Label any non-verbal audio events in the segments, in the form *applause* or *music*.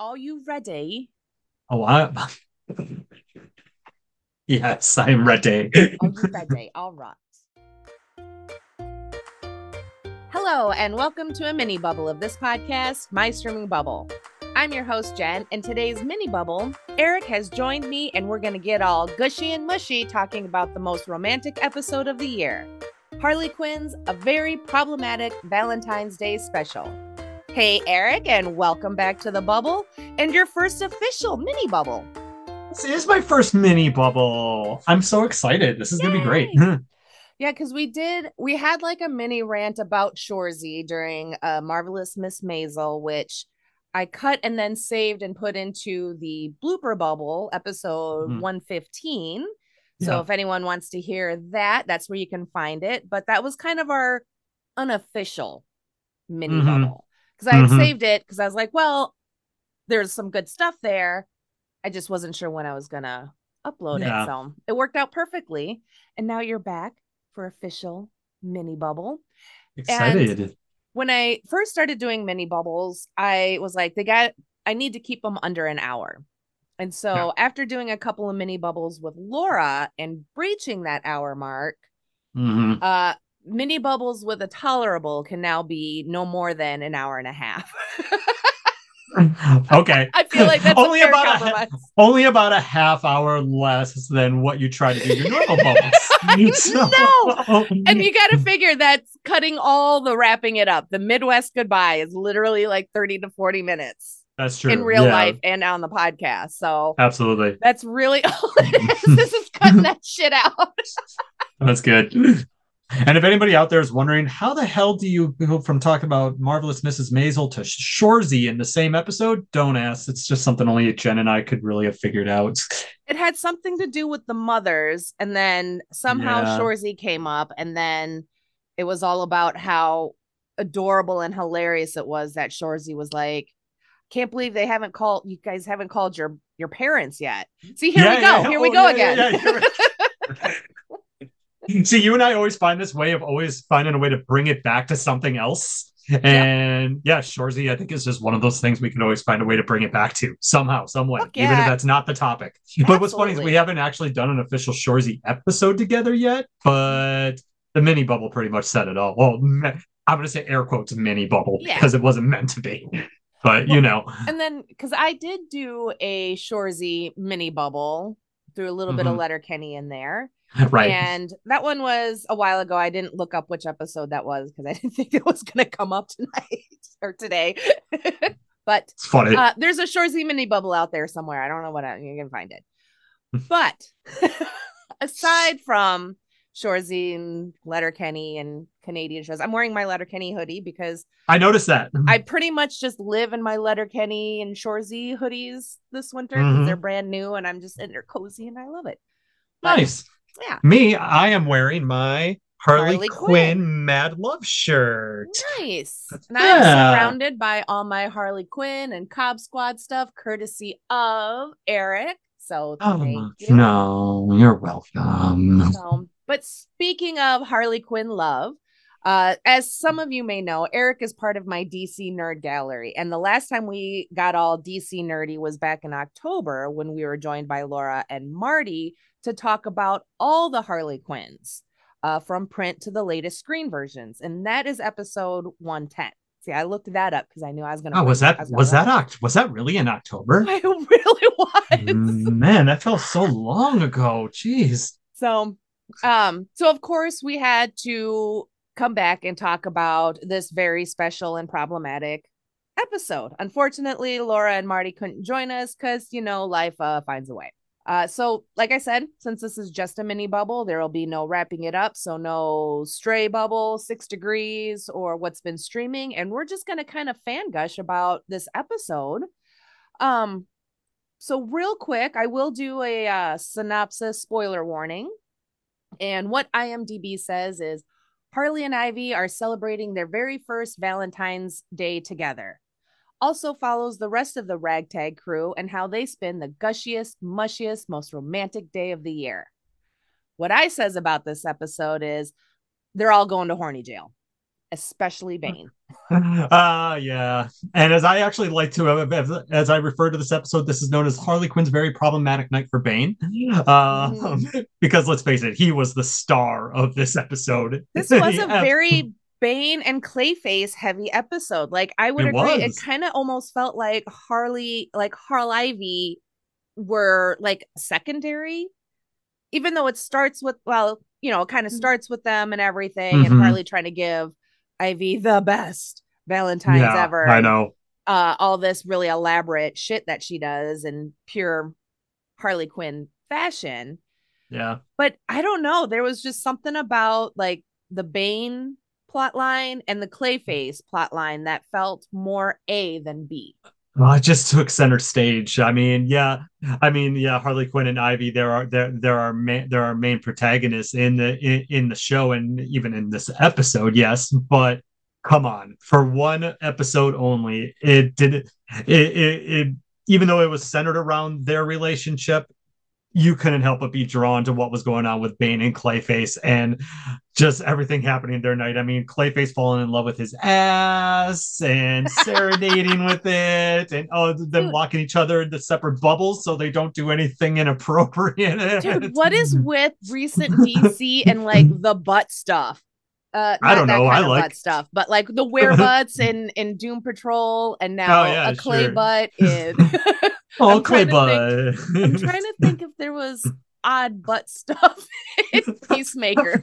Are you ready? Oh, I. *laughs* yes, I am ready. Are you ready? *laughs* All right. Hello, and welcome to a mini bubble of this podcast, My Streaming Bubble. I'm your host, Jen, and today's mini bubble, Eric has joined me, and we're going to get all gushy and mushy talking about the most romantic episode of the year Harley Quinn's A Very Problematic Valentine's Day Special. Hey, Eric, and welcome back to the bubble and your first official mini bubble. This is my first mini bubble. I'm so excited. This is going to be great. *laughs* Yeah, because we did, we had like a mini rant about Shoresy during uh, Marvelous Miss Maisel, which I cut and then saved and put into the blooper bubble episode Mhm. 115. So Yeah. if anyone wants to hear that, that's where you can find it. But that was kind of our unofficial mini Mhm. bubble because I had Mhm. saved it because I was like, well, there's some good stuff there. I just wasn't sure when I was gonna upload Yeah. it. So it worked out perfectly. And now you're back for official mini bubble Excited. when I first started doing mini bubbles, I was like, they got, I need to keep them under an hour. And so Yeah. after doing a couple of mini bubbles with Laura and breaching that hour mark, Mhm. uh, mini bubbles with a tolerable can now be no more than an hour and a half. *laughs* okay. I feel like that's only a about a, *laughs* only about a half hour less than what you try to do your normal bubbles. *laughs* No! and you got to figure that's cutting all the wrapping it up. The Midwest goodbye is literally like 30 to 40 minutes that's true in real Yeah, life and on the podcast. So Absolutely. That's really all it is. this is cutting that shit out. That's good. And if anybody out there is wondering, how the hell do you go from talking about Marvelous Mrs. Maisel to Shoresy in the same episode? Don't ask. It's just something only Jen and I could really have figured out. *laughs* It had something to do with the mothers, and then somehow Yeah. Shoresy came up, and then it was all about how adorable and hilarious it was that Shoresy was like, "Can't believe they haven't called you guys haven't called your your parents yet." See, here Yeah, we go. yeah. Here we Oh, go yeah, yeah, again. *laughs* yeah. *laughs* See, you and I always find this way of always finding a way to bring it back to something else. And yeah, Shoresy, I think is just one of those things we can always find a way to bring it back to somehow, some way, Fuck even if that's not the topic. But what's funny is we haven't actually done an official Shoresy episode together yet, but the mini bubble pretty much said it all. Well, I'm going to say air quotes mini bubble Yeah. because it wasn't meant to be. But you know, and then because I did do a Shoresy mini bubble, threw a little bit of mm-hmm. Letterkenny in there. *laughs* right. And that one was a while ago. I didn't look up which episode that was because I *laughs* didn't think it was going to come up tonight *laughs* or today. but it's funny. uh, there's a Shoresy mini bubble out there somewhere. I don't know what I, you can find it. But aside from Shoresy and Letterkenny and Canadian shows, I'm wearing my Letterkenny hoodie because I noticed that. I pretty much just live in my Letterkenny and Shoresy hoodies this winter because Mhm. they're brand new and I'm just in there cozy and I love it. But, nice. Yeah. Me, I am wearing my Harley, Harley Quinn, Quinn. Mad Love shirt. Nice. And I'm surrounded by all my Harley Quinn and Cobb Squad stuff, courtesy of Eric. So Oh, thank you. no, you're welcome. So, but speaking of Harley Quinn love, uh, as some of you may know, Eric is part of my DC Nerd Gallery. And the last time we got all DC nerdy was back in October when we were joined by Laura and Marty to talk about all the Harley Quinns uh, from print to the latest screen versions. And that is episode 110. See, I looked that up because I knew I was going to. Oh, was that was that Oct- was that really in October? *laughs* I really was. Man, that felt so long ago. Jeez. So, um, so of course we had to come back and talk about this very special and problematic episode. Unfortunately, Laura and Marty couldn't join us because you know life uh, finds a way. Uh, so like I said, since this is just a mini bubble, there will be no wrapping it up. So no stray bubble, six degrees, or what's been streaming, and we're just gonna kind of fan gush about this episode. Um, so real quick, I will do a uh, synopsis spoiler warning. And what IMDb says is Harley and Ivy are celebrating their very first Valentine's Day together. Also follows the rest of the ragtag crew and how they spend the gushiest, mushiest, most romantic day of the year. What I says about this episode is they're all going to horny jail, especially mm. Bane. Uh *laughs* yeah and as i actually like to uh, as, as i refer to this episode this is known as harley quinn's very problematic night for bane uh, mm. *laughs* because let's face it he was the star of this episode this was *laughs* a very bane and clayface heavy episode like i would it agree was. it kind of almost felt like harley like harlivy were like secondary even though it starts with well you know it kind of mm. starts with them and everything mm-hmm. and harley trying to give Ivy the best Valentine's yeah, ever. I know. Uh, all this really elaborate shit that she does in pure Harley Quinn fashion. Yeah. But I don't know. There was just something about like the Bane plot line and the Clayface plot line that felt more A than B. Oh, well, it just took center stage. I mean, yeah, I mean, yeah, Harley Quinn and Ivy. There are there there are there are main protagonists in the in, in the show and even in this episode. Yes, but come on, for one episode only, it did it, it, it even though it was centered around their relationship, you couldn't help but be drawn to what was going on with Bane and Clayface and just everything happening their night. I mean, Clayface falling in love with his ass and *laughs* serenading with it, and oh, them locking each other into separate bubbles so they don't do anything inappropriate. *laughs* Dude, what is *laughs* with recent DC and like the butt stuff? Uh, I don't know. I like stuff, but like the wear butts in in Doom Patrol, and now oh, yeah, a clay sure. butt in. Oh, clay butt. I'm *laughs* trying to think if there was odd butt stuff *laughs* in *laughs* Peacemaker.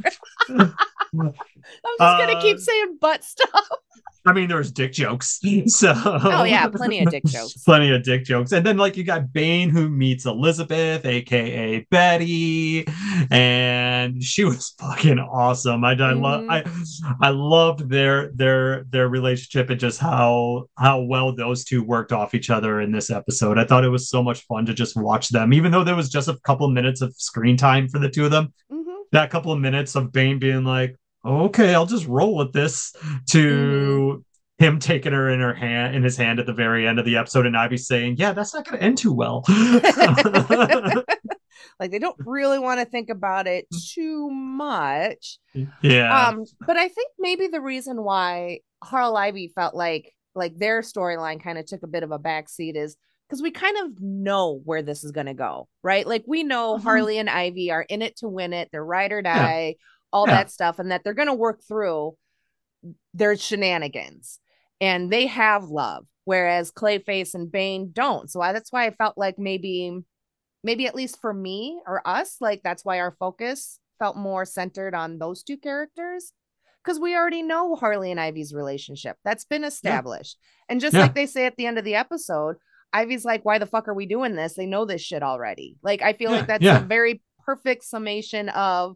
I'm just gonna keep uh, saying butt stuff. *laughs* I mean, there's dick jokes. *laughs* So Oh yeah, plenty of dick *laughs* jokes. plenty of dick jokes. And then like you got Bane who meets Elizabeth, aka Betty, and she was fucking awesome. I I love I I loved their their their relationship and just how how well those two worked off each other in this episode. I thought it was so much fun to just watch them, even though there was just a couple minutes of screen time for the two of them. Mm-hmm. That couple of minutes of Bane being like, okay, I'll just roll with this to mm. him taking her in her hand in his hand at the very end of the episode and Ivy saying, Yeah, that's not gonna end too well. *laughs* *laughs* like they don't really want to think about it too much. Yeah. Um, but I think maybe the reason why Harl Ivy felt like like their storyline kind of took a bit of a backseat is because we kind of know where this is going to go, right? Like we know mm-hmm. Harley and Ivy are in it to win it. They're ride or die. Yeah all yeah. that stuff, and that they're going to work through their shenanigans and they have love, whereas Clayface and Bane don't. So I, that's why I felt like maybe, maybe at least for me or us, like that's why our focus felt more centered on those two characters because we already know Harley and Ivy's relationship. That's been established. Yeah. And just yeah. like they say at the end of the episode, Ivy's like, why the fuck are we doing this? They know this shit already. Like, I feel yeah. like that's a very perfect summation of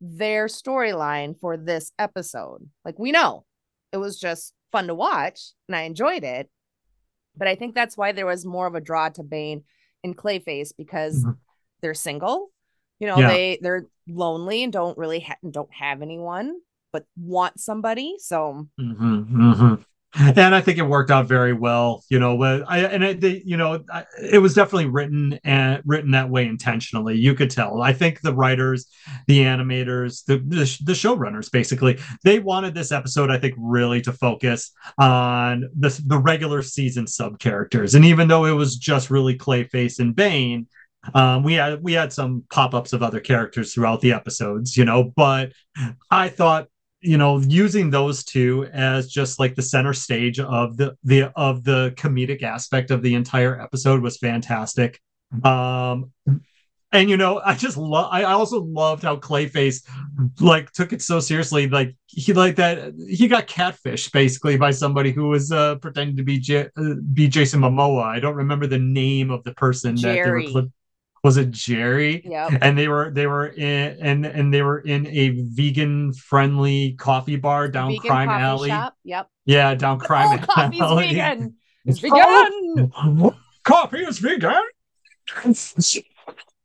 their storyline for this episode. Like we know it was just fun to watch and I enjoyed it. But I think that's why there was more of a draw to Bane and Clayface because mm-hmm. they're single. You know, yeah. they they're lonely and don't really ha- don't have anyone but want somebody. So mm-hmm, mm-hmm and I think it worked out very well. You know, I and it, you know, it was definitely written and written that way intentionally. You could tell. I think the writers, the animators, the, the the showrunners, basically, they wanted this episode. I think really to focus on the the regular season sub characters, and even though it was just really Clayface and Bane. Um, we had we had some pop-ups of other characters throughout the episodes, you know, but I thought you know using those two as just like the center stage of the the of the comedic aspect of the entire episode was fantastic. Um and you know i just love i also loved how clayface like took it so seriously like he like that he got catfished basically by somebody who was uh pretending to be J- uh, be jason momoa. I don't remember the name of the person Jerry. that they were cl- was it Jerry? Yeah. And they were they were in and and they were in a vegan friendly coffee bar down vegan Crime Alley. Shop. Yep. Yeah, down *laughs* Crime oh, Alley. Vegan. *laughs* It's vegan. Coffee is vegan. *laughs*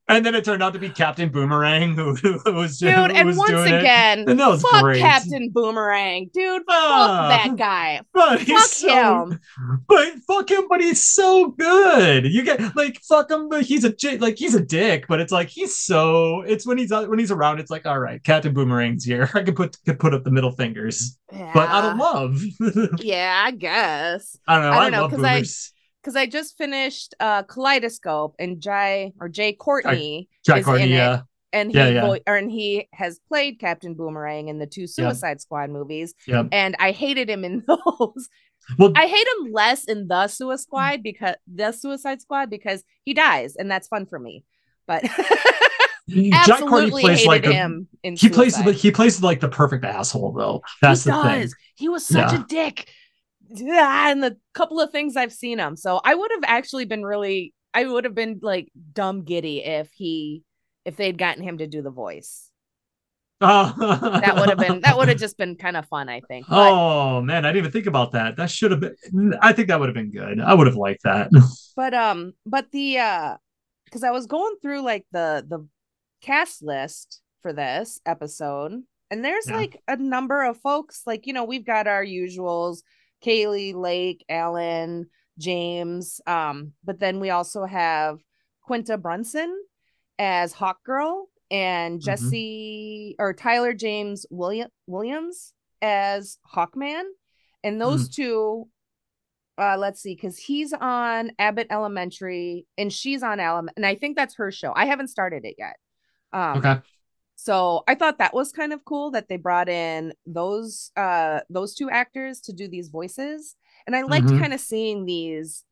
and then it turned out to be Captain Boomerang who, who was dude. who and was once doing it. again, And fuck great. Captain Boomerang, dude. Ah. fuck that guy. *laughs* But he's Fuck so, him. but fuck him, but he's so good. You get like fuck him, but he's a like he's a dick. But it's like he's so. It's when he's when he's around. It's like all right, Captain Boomerang's here. *laughs* I could put could put up the middle fingers, but out of Yeah. love. *laughs* Yeah, I guess. I don't know. I I, don't know, love 'cause I-. Because I just finished uh Kaleidoscope and Jai or Jay Courtney is Hardy, in it. and he Yeah, yeah. or, and he has played Captain Boomerang in the two Suicide Squad movies, yeah. and I hated him in *laughs* those. Well, I hate him less in the Suicide Squad because the Suicide Squad because he dies, and that's fun for me. But *laughs* Jack Courtney plays hated like a, him he plays he plays like the perfect asshole though. That's he the does. thing. He was such Yeah. a dick. Yeah, and the couple of things I've seen him. So I would have actually been really I would have been like dumb giddy if he if they'd gotten him to do the voice. Oh. *laughs* That would have been that would have just been kind of fun, I think. But, Oh man, I didn't even think about that. That should have been. I think that would have been good. I would have liked that. *laughs* but um but the uh because I was going through like the the cast list for this episode, and there's Yeah. like a number of folks, like you know, we've got our usuals, Kaley, Lake, Alan, James, um, but then we also have Quinta Brunson as Hawk Girl and Mhm. Jesse or Tyler James William Williams as Hawkman. And those two uh let's see because he's on abbott elementary and she's on Alam and i think that's her show i haven't started it yet um okay. So i thought that was kind of cool that they brought in those uh those two actors to do these voices and i liked Mhm. kind of seeing these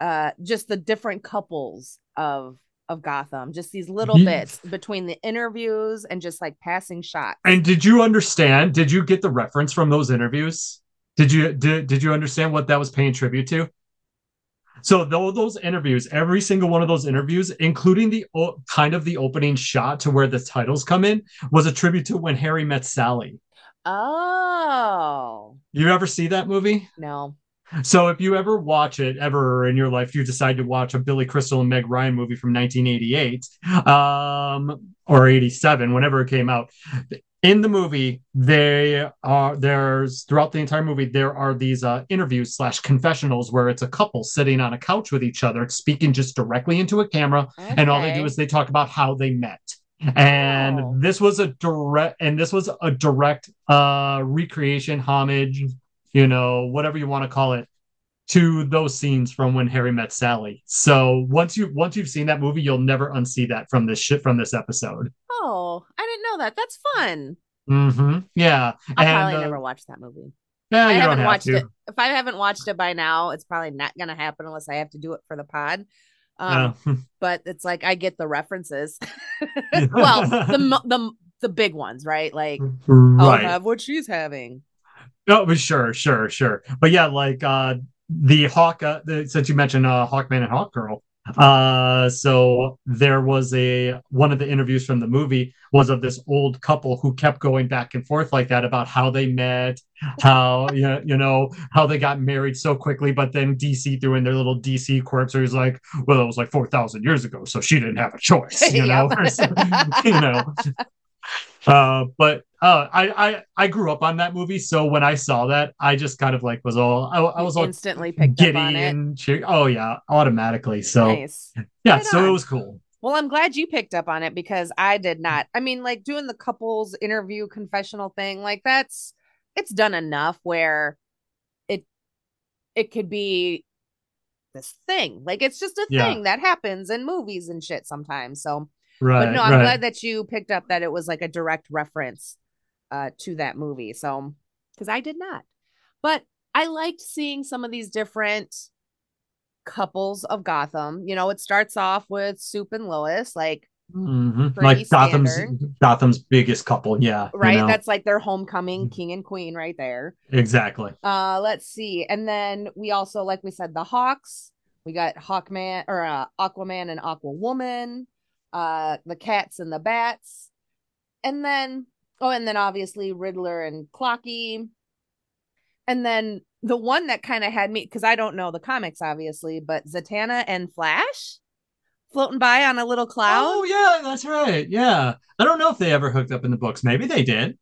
uh just the different couples of of gotham just these little bits between the interviews and just like passing shots And did you understand? Did you get the reference from those interviews? Did you did, did you understand what that was paying tribute to? So though those interviews, every single one of those interviews, including the kind of the opening shot to where the titles come in, was a tribute to when Harry met Sally. oh You ever see that movie? no So if you ever watch it ever in your life, you decide to watch a Billy Crystal and Meg Ryan movie from 1988 um, or 87, whenever it came out. In the movie, they are there's throughout the entire movie there are these uh, interviews slash confessionals where it's a couple sitting on a couch with each other, speaking just directly into a camera, and all they do is they talk about how they met. And Oh. this was a direct and this was a direct uh recreation homage you know, whatever you want to call it, to those scenes from when Harry met Sally. So once you once you've seen that movie, you'll never unsee that from this shit from this episode. Oh, I didn't know that. That's fun. Mm-hmm. Yeah, I'll and probably uh, never watch that movie. yeah, I haven't have watched to. it. If I haven't watched it by now, it's probably not gonna happen unless I have to do it for the pod. Um, *laughs* but it's like I get the references. *laughs* well, the *laughs* the the big ones, right? Like I'll right. have what she's having. No, but sure, sure, sure. But yeah, like uh the Hawk uh, the, since you mentioned uh Hawkman and Hawkgirl. Uh so there was a one of the interviews from the movie was of this old couple who kept going back and forth like that about how they met, how you know, you know, how they got married so quickly, but then DC threw in their little DC quirks where he's like, well, it was like four thousand years ago, so she didn't have a choice, *laughs* you know, so- *laughs* you know. Uh, but uh, I, I I grew up on that movie, so when I saw that, I just kind of like was all I, I was all instantly picked giddy up on it. and cheer. Oh yeah, automatically. So Nice. *laughs* yeah, Right so it was cool. Well, I'm glad you picked up on it because I did not. I mean, like doing the couples interview confessional thing, like that's it's done enough where it it could be this thing. Like it's just a Yeah. thing that happens in movies and shit sometimes. So, Right, but no, I'm right. glad that you picked up that it was like a direct reference uh to that movie. So, cuz I did not. But I liked seeing some of these different couples of Gotham. You know, it starts off with Soup and Lois, like Mhm. Like Gotham's standard. Gotham's biggest couple. Yeah, you right know, that's like their homecoming king and queen right there exactly. uh let's see and then we also like we said the hawks we got hawkman or uh, aquaman and aquawoman uh the cats and the bats and then oh and then obviously riddler and clocky and then the one that kind of had me because i don't know the comics obviously but zatanna and flash floating by on a little cloud. Oh yeah, that's right. Yeah, I don't know if they ever hooked up in the books. Maybe they did.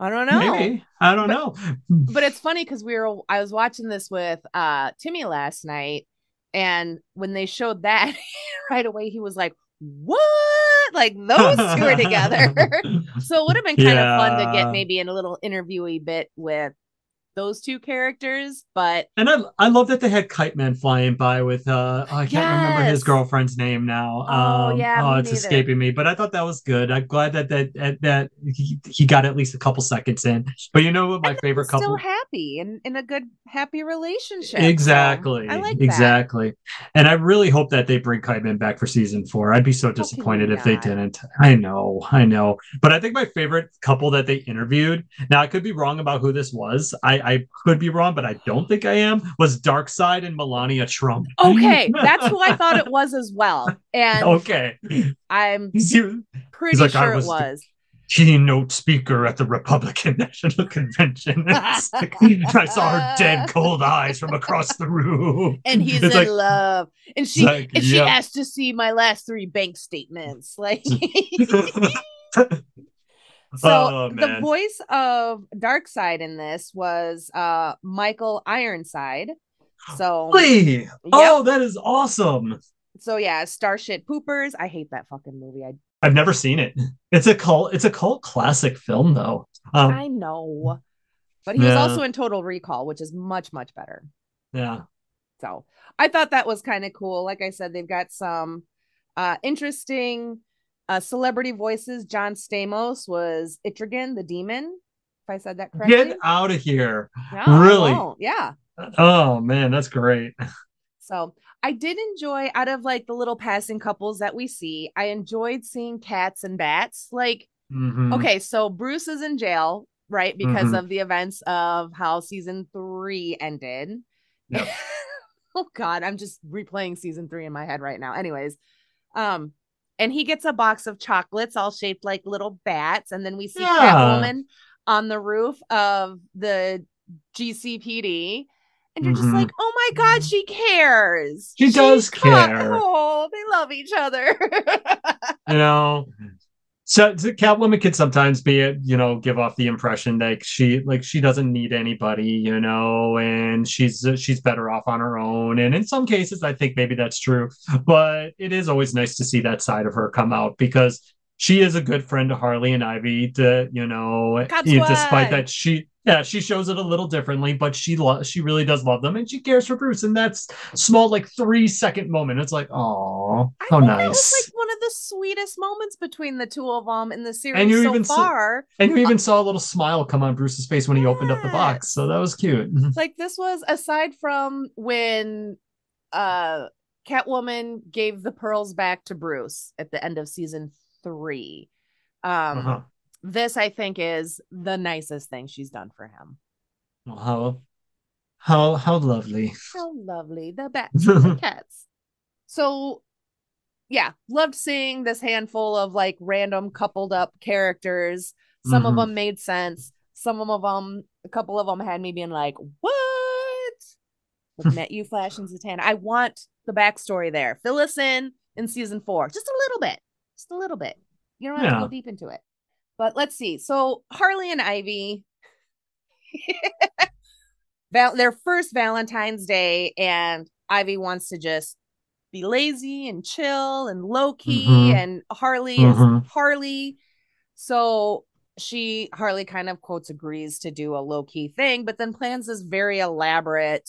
I don't know. Maybe I don't But- know. but it's funny because we were I was watching this with uh Timmy last night, and when they showed that *laughs* right away, he was like, "What? Like those two are together?" *laughs* so it would have been kind of fun to get maybe in a little interviewee bit with those two characters, but And I I love that they had Kite Man flying by with uh oh, I can't remember his girlfriend's name now. Oh, Um, yeah, oh it's neither. escaping me, but I thought that was good. I'm glad that that that, that he, he got at least a couple seconds in. But you know what my favorite still couple happy and in a good happy relationship. So Exactly. I like that. exactly. And I really hope that they bring Kite Man back for season four. I'd be so disappointed if they didn't. I know, I know. But I think my favorite couple that they interviewed, now I could be wrong about who this was. I, I could be wrong, but I don't think I am, was Darkseid and Melania Trump. Okay, that's who I thought it *laughs* was as well, and okay. I'm *laughs* pretty like, sure it was the- was. keynote speaker at the Republican *laughs* National Convention. Like, I saw her dead cold eyes from across the room. and he's It's in like- love and she like, and she yeah. has to see my last three bank statements like so Oh, the voice of darkseid in this was uh michael ironside so Really? Oh, that is awesome. so yeah starship poopers i hate that fucking movie i I've never seen it. It's a cult. It's a cult classic film, though. Um, i know but he was also in total recall which is much much better yeah. So I thought that was kind of cool. Like I said, they've got some uh interesting uh celebrity voices. John Stamos was Etrigan, the demon. If I said that correctly. Get out of here. No, really? Yeah. Oh man, that's great. *laughs* So I did enjoy out of like the little passing couples that we see, I enjoyed seeing cats and bats. Like, Mhm. okay, so Bruce is in jail, right? Because Mhm. of the events of how season three ended. Yep. *laughs* oh god, I'm just replaying season three in my head right now. Anyways, um, and he gets a box of chocolates all shaped like little bats, and then we see Yeah. Catwoman on the roof of the GCPD. And you're just Mhm. like, oh my god, she cares. She does ca- care. Oh, they love each other. *laughs* You know. So, so Catwoman could sometimes be, you know, give off the impression that she, like, she doesn't need anybody, you know, and she's she's better off on her own. And in some cases, I think maybe that's true. But it is always nice to see that side of her come out because she is a good friend to Harley and Ivy. To you know, you- despite that, she yeah she shows it a little differently, but she lo- she really does love them and she cares for Bruce. And that's small, like three second moment. It's like, oh, how think nice. that was like one of the sweetest moments between the two of them in the series And you so even far. And you even saw a little smile come on Bruce's face when he opened up the box. So that was cute. *laughs* like this was aside from when uh Catwoman gave the pearls back to Bruce at the end of season 3. Um Uh-huh. this I think is the nicest thing she's done for him. Well, how how how lovely. How lovely. The bats *laughs* the cats. So yeah, loved seeing this handful of like random coupled up characters. Some of Mhm. them made sense. Some of them, a couple of them had me being like, "What?" *laughs* Looking at you, Flash and Zatanna. I want the backstory there. Fill us in in season four, just a little bit, just a little bit. You don't have to go deep into it. But let's see. So Harley and Ivy, *laughs* val- their first Valentine's Day, and Ivy wants to just be lazy and chill and low key, Mhm. and Harley Mhm. is Harley. So she Harley kind of quotes agrees to do a low key thing, but then plans this very elaborate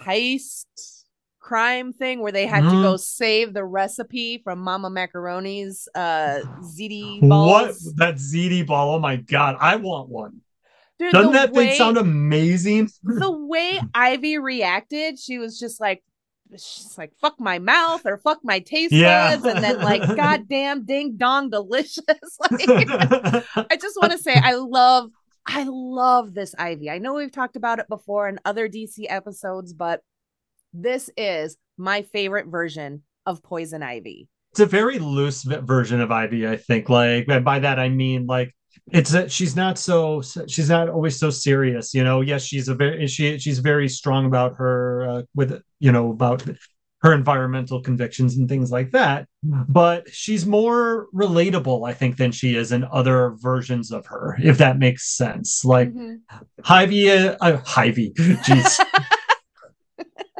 heist crime thing where they had to Mhm. go save the recipe from Mama Macaroni's uh ZD balls. What that ZD ball? Oh my god, I want one. Dude, Doesn't that way- thing sound amazing? the *laughs* way Ivy reacted, she was just like, she's like, fuck my mouth or fuck my taste Yeah. buds. And then, like, *laughs* goddamn ding dong delicious. *laughs* like, I just want to say, I love, I love this Ivy. I know we've talked about it before in other DC episodes, but this is my favorite version of Poison Ivy. it's a very loose version of Ivy, I think. Like, and by that I mean like it's that she's not so she's not always so serious, you know. Yes, she's a very she she's very strong about her uh, with you know about her environmental convictions and things like that. But she's more relatable, I think, than she is in other versions of her, if that makes sense. Like mm-hmm. Hy-Vee, uh, uh, jeez. *laughs*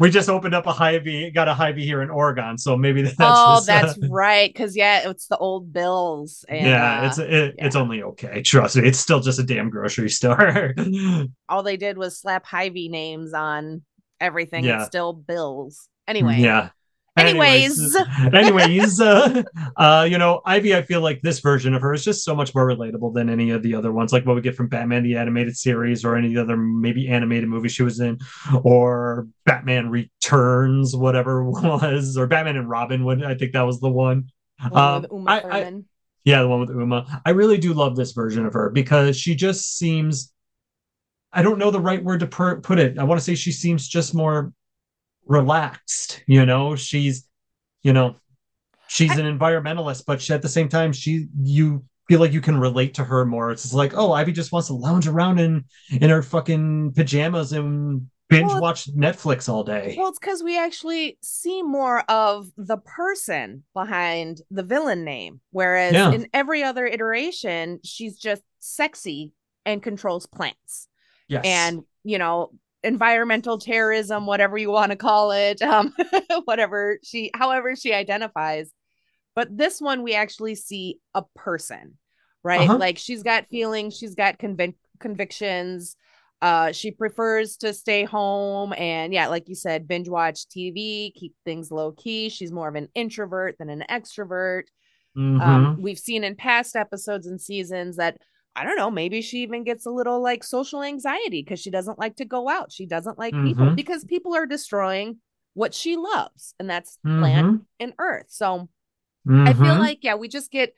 we just opened up a Hy-Vee, got a Hy-Vee here in Oregon, so maybe that's. Oh, just, that's uh, right, because yeah, it's the old Bills. And, yeah, it's it, yeah. it's only okay. Trust me, it's still just a damn grocery store. *laughs* All they did was slap Hy-Vee names on everything. Yeah. It's still Bills. Anyway. Yeah. Anyways, anyways, uh, uh, you know, Ivy, I feel like this version of her is just so much more relatable than any of the other ones, like what we get from Batman the animated series or any other maybe animated movie she was in, or Batman Returns, whatever *laughs* was, or Batman and Robin. When I think that was the one. Um, Uma I, I, yeah, the one with Uma. I really do love this version of her because she just seems. I don't know the right word to per- put it. I want to say she seems just more relaxed you know she's you know she's an environmentalist but she, at the same time she you feel like you can relate to her more it's just like oh ivy just wants to lounge around in in her fucking pajamas and binge well, watch netflix all day well it's because we actually see more of the person behind the villain name whereas yeah. in every other iteration she's just sexy and controls plants yes. and you know environmental terrorism, whatever you want to call it, um, *laughs* whatever she, however she identifies. But this one, we actually see a person, right? Uh-huh. Like she's got feelings, she's got convic- convictions. Uh, she prefers to stay home and, yeah, like you said, binge watch TV, keep things low key. She's more of an introvert than an extrovert. Mm-hmm. Um, we've seen in past episodes and seasons that I don't know, maybe she even gets a little like social anxiety because she doesn't like to go out. She doesn't like mm-hmm. people because people are destroying what she loves, and that's mm-hmm. plant and earth. So mm-hmm. I feel mm-hmm. like, yeah, we just get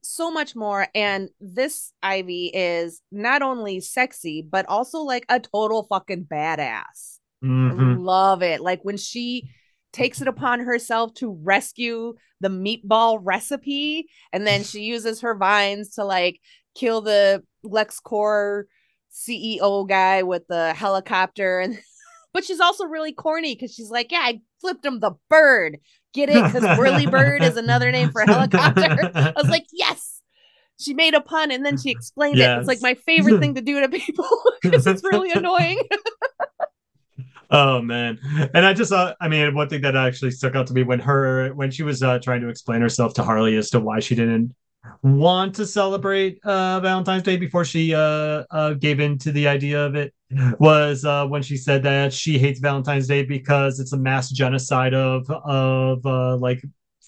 so much more. And this Ivy is not only sexy, but also like a total fucking badass. Mm-hmm. love it. Like when she takes it upon herself to rescue the meatball recipe and then she uses her vines to like kill the LexCorp CEO guy with the helicopter and *laughs* but she's also really corny because she's like, Yeah, I flipped him the bird. Get it? Because whirly *laughs* bird is another name for helicopter. *laughs* I was like, Yes. She made a pun and then she explained yes. it. It's like my favorite thing to do to people because it's really annoying. oh man and i just uh, i mean one thing that actually stuck out to me when her when she was uh, trying to explain herself to harley as to why she didn't want to celebrate uh, Valentine's Day before she uh, uh, gave in to the idea of it was uh, when she said that she hates Valentine's Day because it's a mass genocide of of uh, like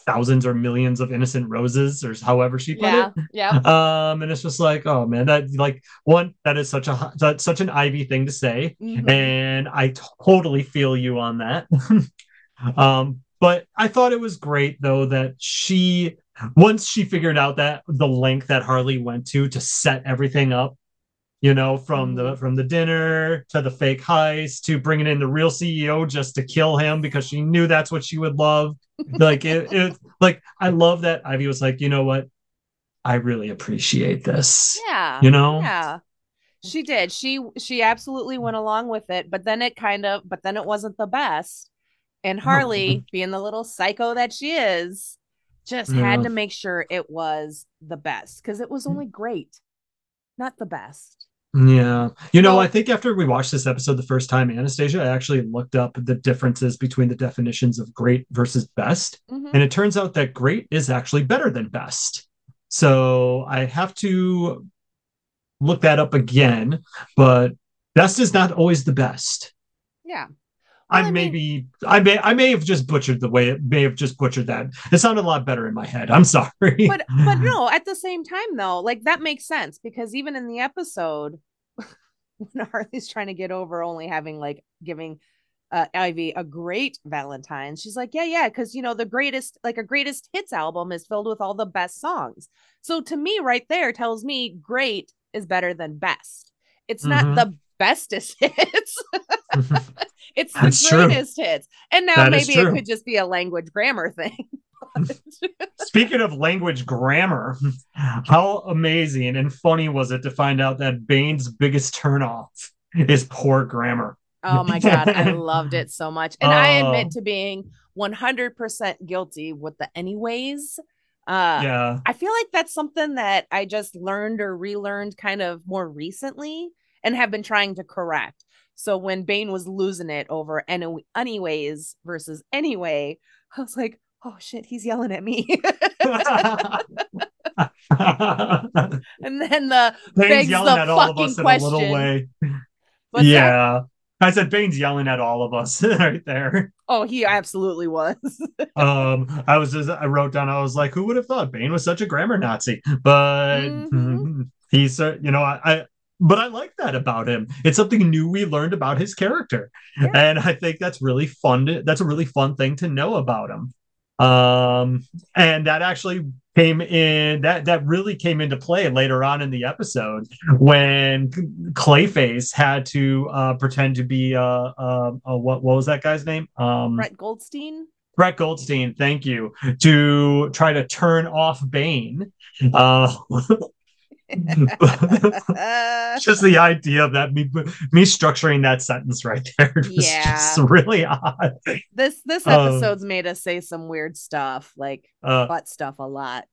thousands or millions of innocent roses or however she put yeah, it. Yeah. Um, and it's just like, oh man, that like one that is such a that's such an Ivy thing to say, mm-hmm. and I totally feel you on that. *laughs* um, but I thought it was great though that she once she figured out that the length that Harley went to to set everything up, you know, from the mm-hmm. from the dinner to the fake heist to bringing in the real CEO just to kill him because she knew that's what she would love. like it, *laughs* it, like I love that Ivy was like, you know what, I really appreciate this. Yeah, you know, yeah. She did. She she absolutely went along with it, but then it kind of, but then it wasn't the best. And Harley, being the little psycho that she is, just yeah. had to make sure it was the best because it was mm. only great, not the best. Yeah. You know, I think after we watched this episode the first time, Anastasia, I actually looked up the differences between the definitions of great versus best. Mm-hmm. And it turns out that great is actually better than best. So I have to look that up again, but best is not always the best. Yeah. I, I may be I may I may have just butchered the way it may have just butchered that. It sounded a lot better in my head. I'm sorry. But but no, *laughs* at the same time though, like that makes sense because even in the episode *laughs* when Harley's trying to get over only having like giving uh, Ivy a great Valentine's, she's like, yeah, yeah, because you know the greatest like a greatest hits album is filled with all the best songs. So to me, right there tells me great is better than best. It's mm-hmm. not the bestest *laughs* hits. *laughs* it's the That's greatest true. hits. And now that maybe it could just be a language grammar thing. *laughs* Speaking of language grammar, how amazing and funny was it to find out that Bane's biggest turnoff is poor grammar? Oh my god, I *laughs* loved it so much. And I admit Oh. to being 100% guilty with the anyways. Uh yeah. I feel like that's something that I just learned or relearned kind of more recently and have been trying to correct. So when Bane was losing it over any- anyways versus anyway, I was like, oh shit, he's yelling at me. *laughs* and then the Bane's yelling the at all of us in a little way. what's that? yeah. I said Bane's yelling at all of us *laughs* right there. Oh, he absolutely was. *laughs* Um, I was just I wrote down I was like, who would have thought Bane was such a grammar Nazi? But Mhm. he's you know I, I but I like that about him. It's something new we learned about his character, Yeah. and I think that's really fun. To, that's a really fun thing to know about him. Um, and that actually came in that that really came into play later on in the episode when Clayface had to uh, pretend to be uh, uh, uh what what was that guy's name? Um, Brett Goldstein. Brett Goldstein, thank you, to try to turn off Bane. Uh, Uh, *laughs* *laughs* just the idea of that me me structuring that sentence right there *laughs* was Yeah. just really odd. this this Um, episode's made us say some weird stuff, like Uh, butt stuff a lot.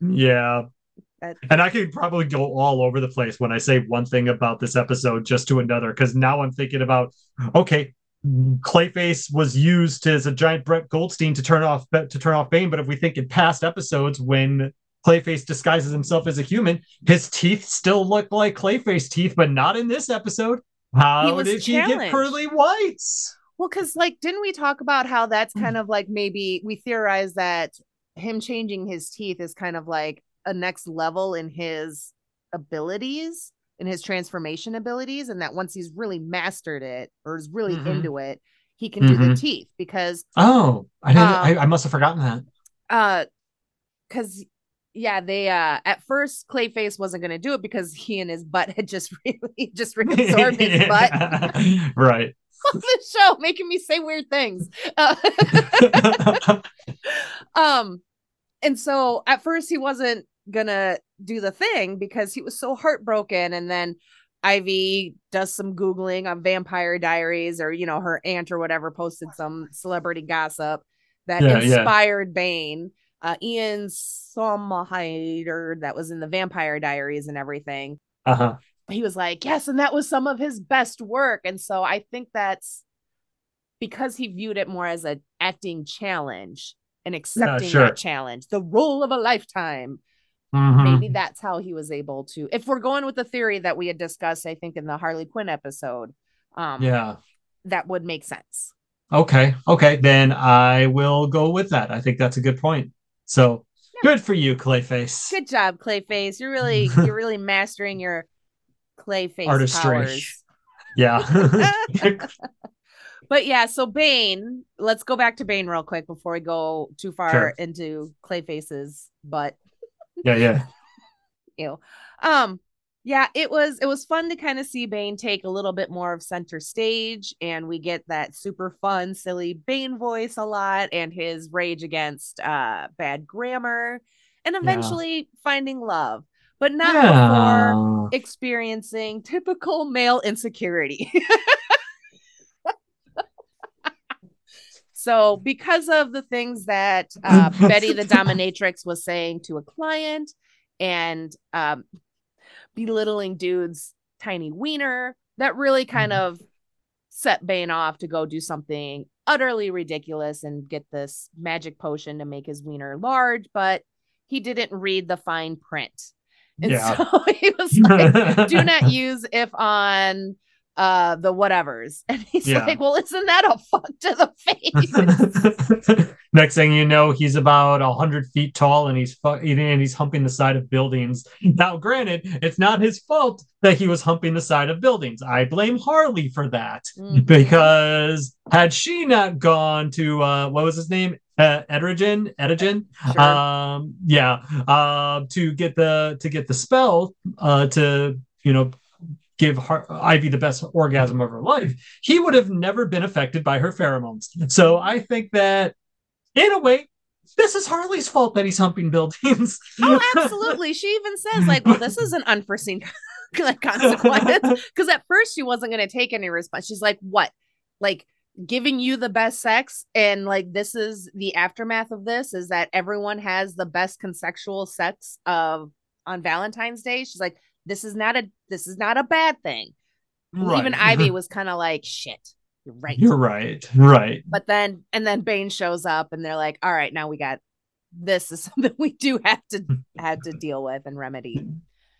yeah. And I could probably go all over the place when I say one thing about this episode just to another, because now I'm thinking about okay, Clayface was used as a giant Brett Goldstein to turn off to turn off Bane, but if we think in past episodes when Clayface disguises himself as a human, his teeth still look like Clayface teeth, but not in this episode. How did he get pearly whites? Well, because like, didn't we talk about how that's Hmm. kind of like maybe we theorize that him changing his teeth is kind of like a next level in his abilities, in his transformation abilities, and that once he's really mastered it or is really Mhm. into it, he can do the Mhm. teeth because Oh, I didn't. Um, I, I must have forgotten that. uh because yeah they uh at first clayface wasn't going to do it because he and his butt *laughs* had just *laughs* really just reabsorbed his *laughs* butt right. on the show making me say weird things uh, um and so at first he wasn't gonna do the thing because he was so heartbroken and then ivy does some googling on vampire diaries or you know her aunt or whatever posted some celebrity gossip that Yeah, yeah. inspired bane uh ian somerhalder that was in the vampire diaries and everything uh-huh. he was like, yes, and that was some of his best work. And so I think that's because he viewed it more as an acting challenge and accepting sure. that challenge, the role of a lifetime. Mhm. Maybe that's how he was able to. If we're going with the theory that we had discussed, I think in the Harley Quinn episode, um, Yeah. that would make sense. Okay. Okay. Then I will go with that. I think that's a good point. So good for you, Clayface. Good job, Clayface. You're really, *laughs* you're really mastering your Clayface Artistry. powers. Yeah. *laughs* But yeah, so Bane, let's go back to Bane real quick before we go too far Sure. into Clayface's butt. yeah. Yeah. *laughs* Ew. Um, yeah, it was it was fun to kind of see Bane take a little bit more of center stage, and we get that super fun, silly Bane voice a lot, and his rage against uh bad grammar, and eventually finding love, but not before experiencing typical male insecurity. *laughs* so, because of the things that uh, Betty the *laughs* dominatrix was saying to a client and um, belittling dude's tiny wiener, that really kind mm-hmm. of set Bane off to go do something utterly ridiculous and get this magic potion to make his wiener large, but he didn't read the fine print. And Yeah. so *laughs* he was like, do not *laughs* use if on uh the whatevers. *laughs* And he's Yeah. like, Well, isn't that a fuck to the *laughs* face? *laughs* Next thing you know, he's about a hundred feet tall, and he's fu- and he's humping the side of buildings. Now, granted, it's not his fault that he was humping the side of buildings. I blame Harley for that Mhm. because had she not gone to uh, what was his name, uh, Edrigen, Edigen, Sure. um, yeah, uh, to get the to get the spell uh, to you know give Har- Ivy the best orgasm of her life, he would have never been affected by her pheromones. So I think that, in a way, this is Harley's fault that he's humping buildings. oh, *laughs* absolutely. She even says, like, well, this is an unforeseen *laughs* like consequence. *laughs* Because at first she wasn't going to take any response. She's like, "What? Like giving you the best sex and like this is the aftermath of this is that everyone has the best consensual sex of on Valentine's Day. She's like, this is not a this is not a bad thing. Right. Even Ivy *laughs* was kind of like, shit, you're right. You're right. Right. But then and then Bane shows up and they're like, all right, now we got this is *laughs* something we do have to have to deal with and remedy.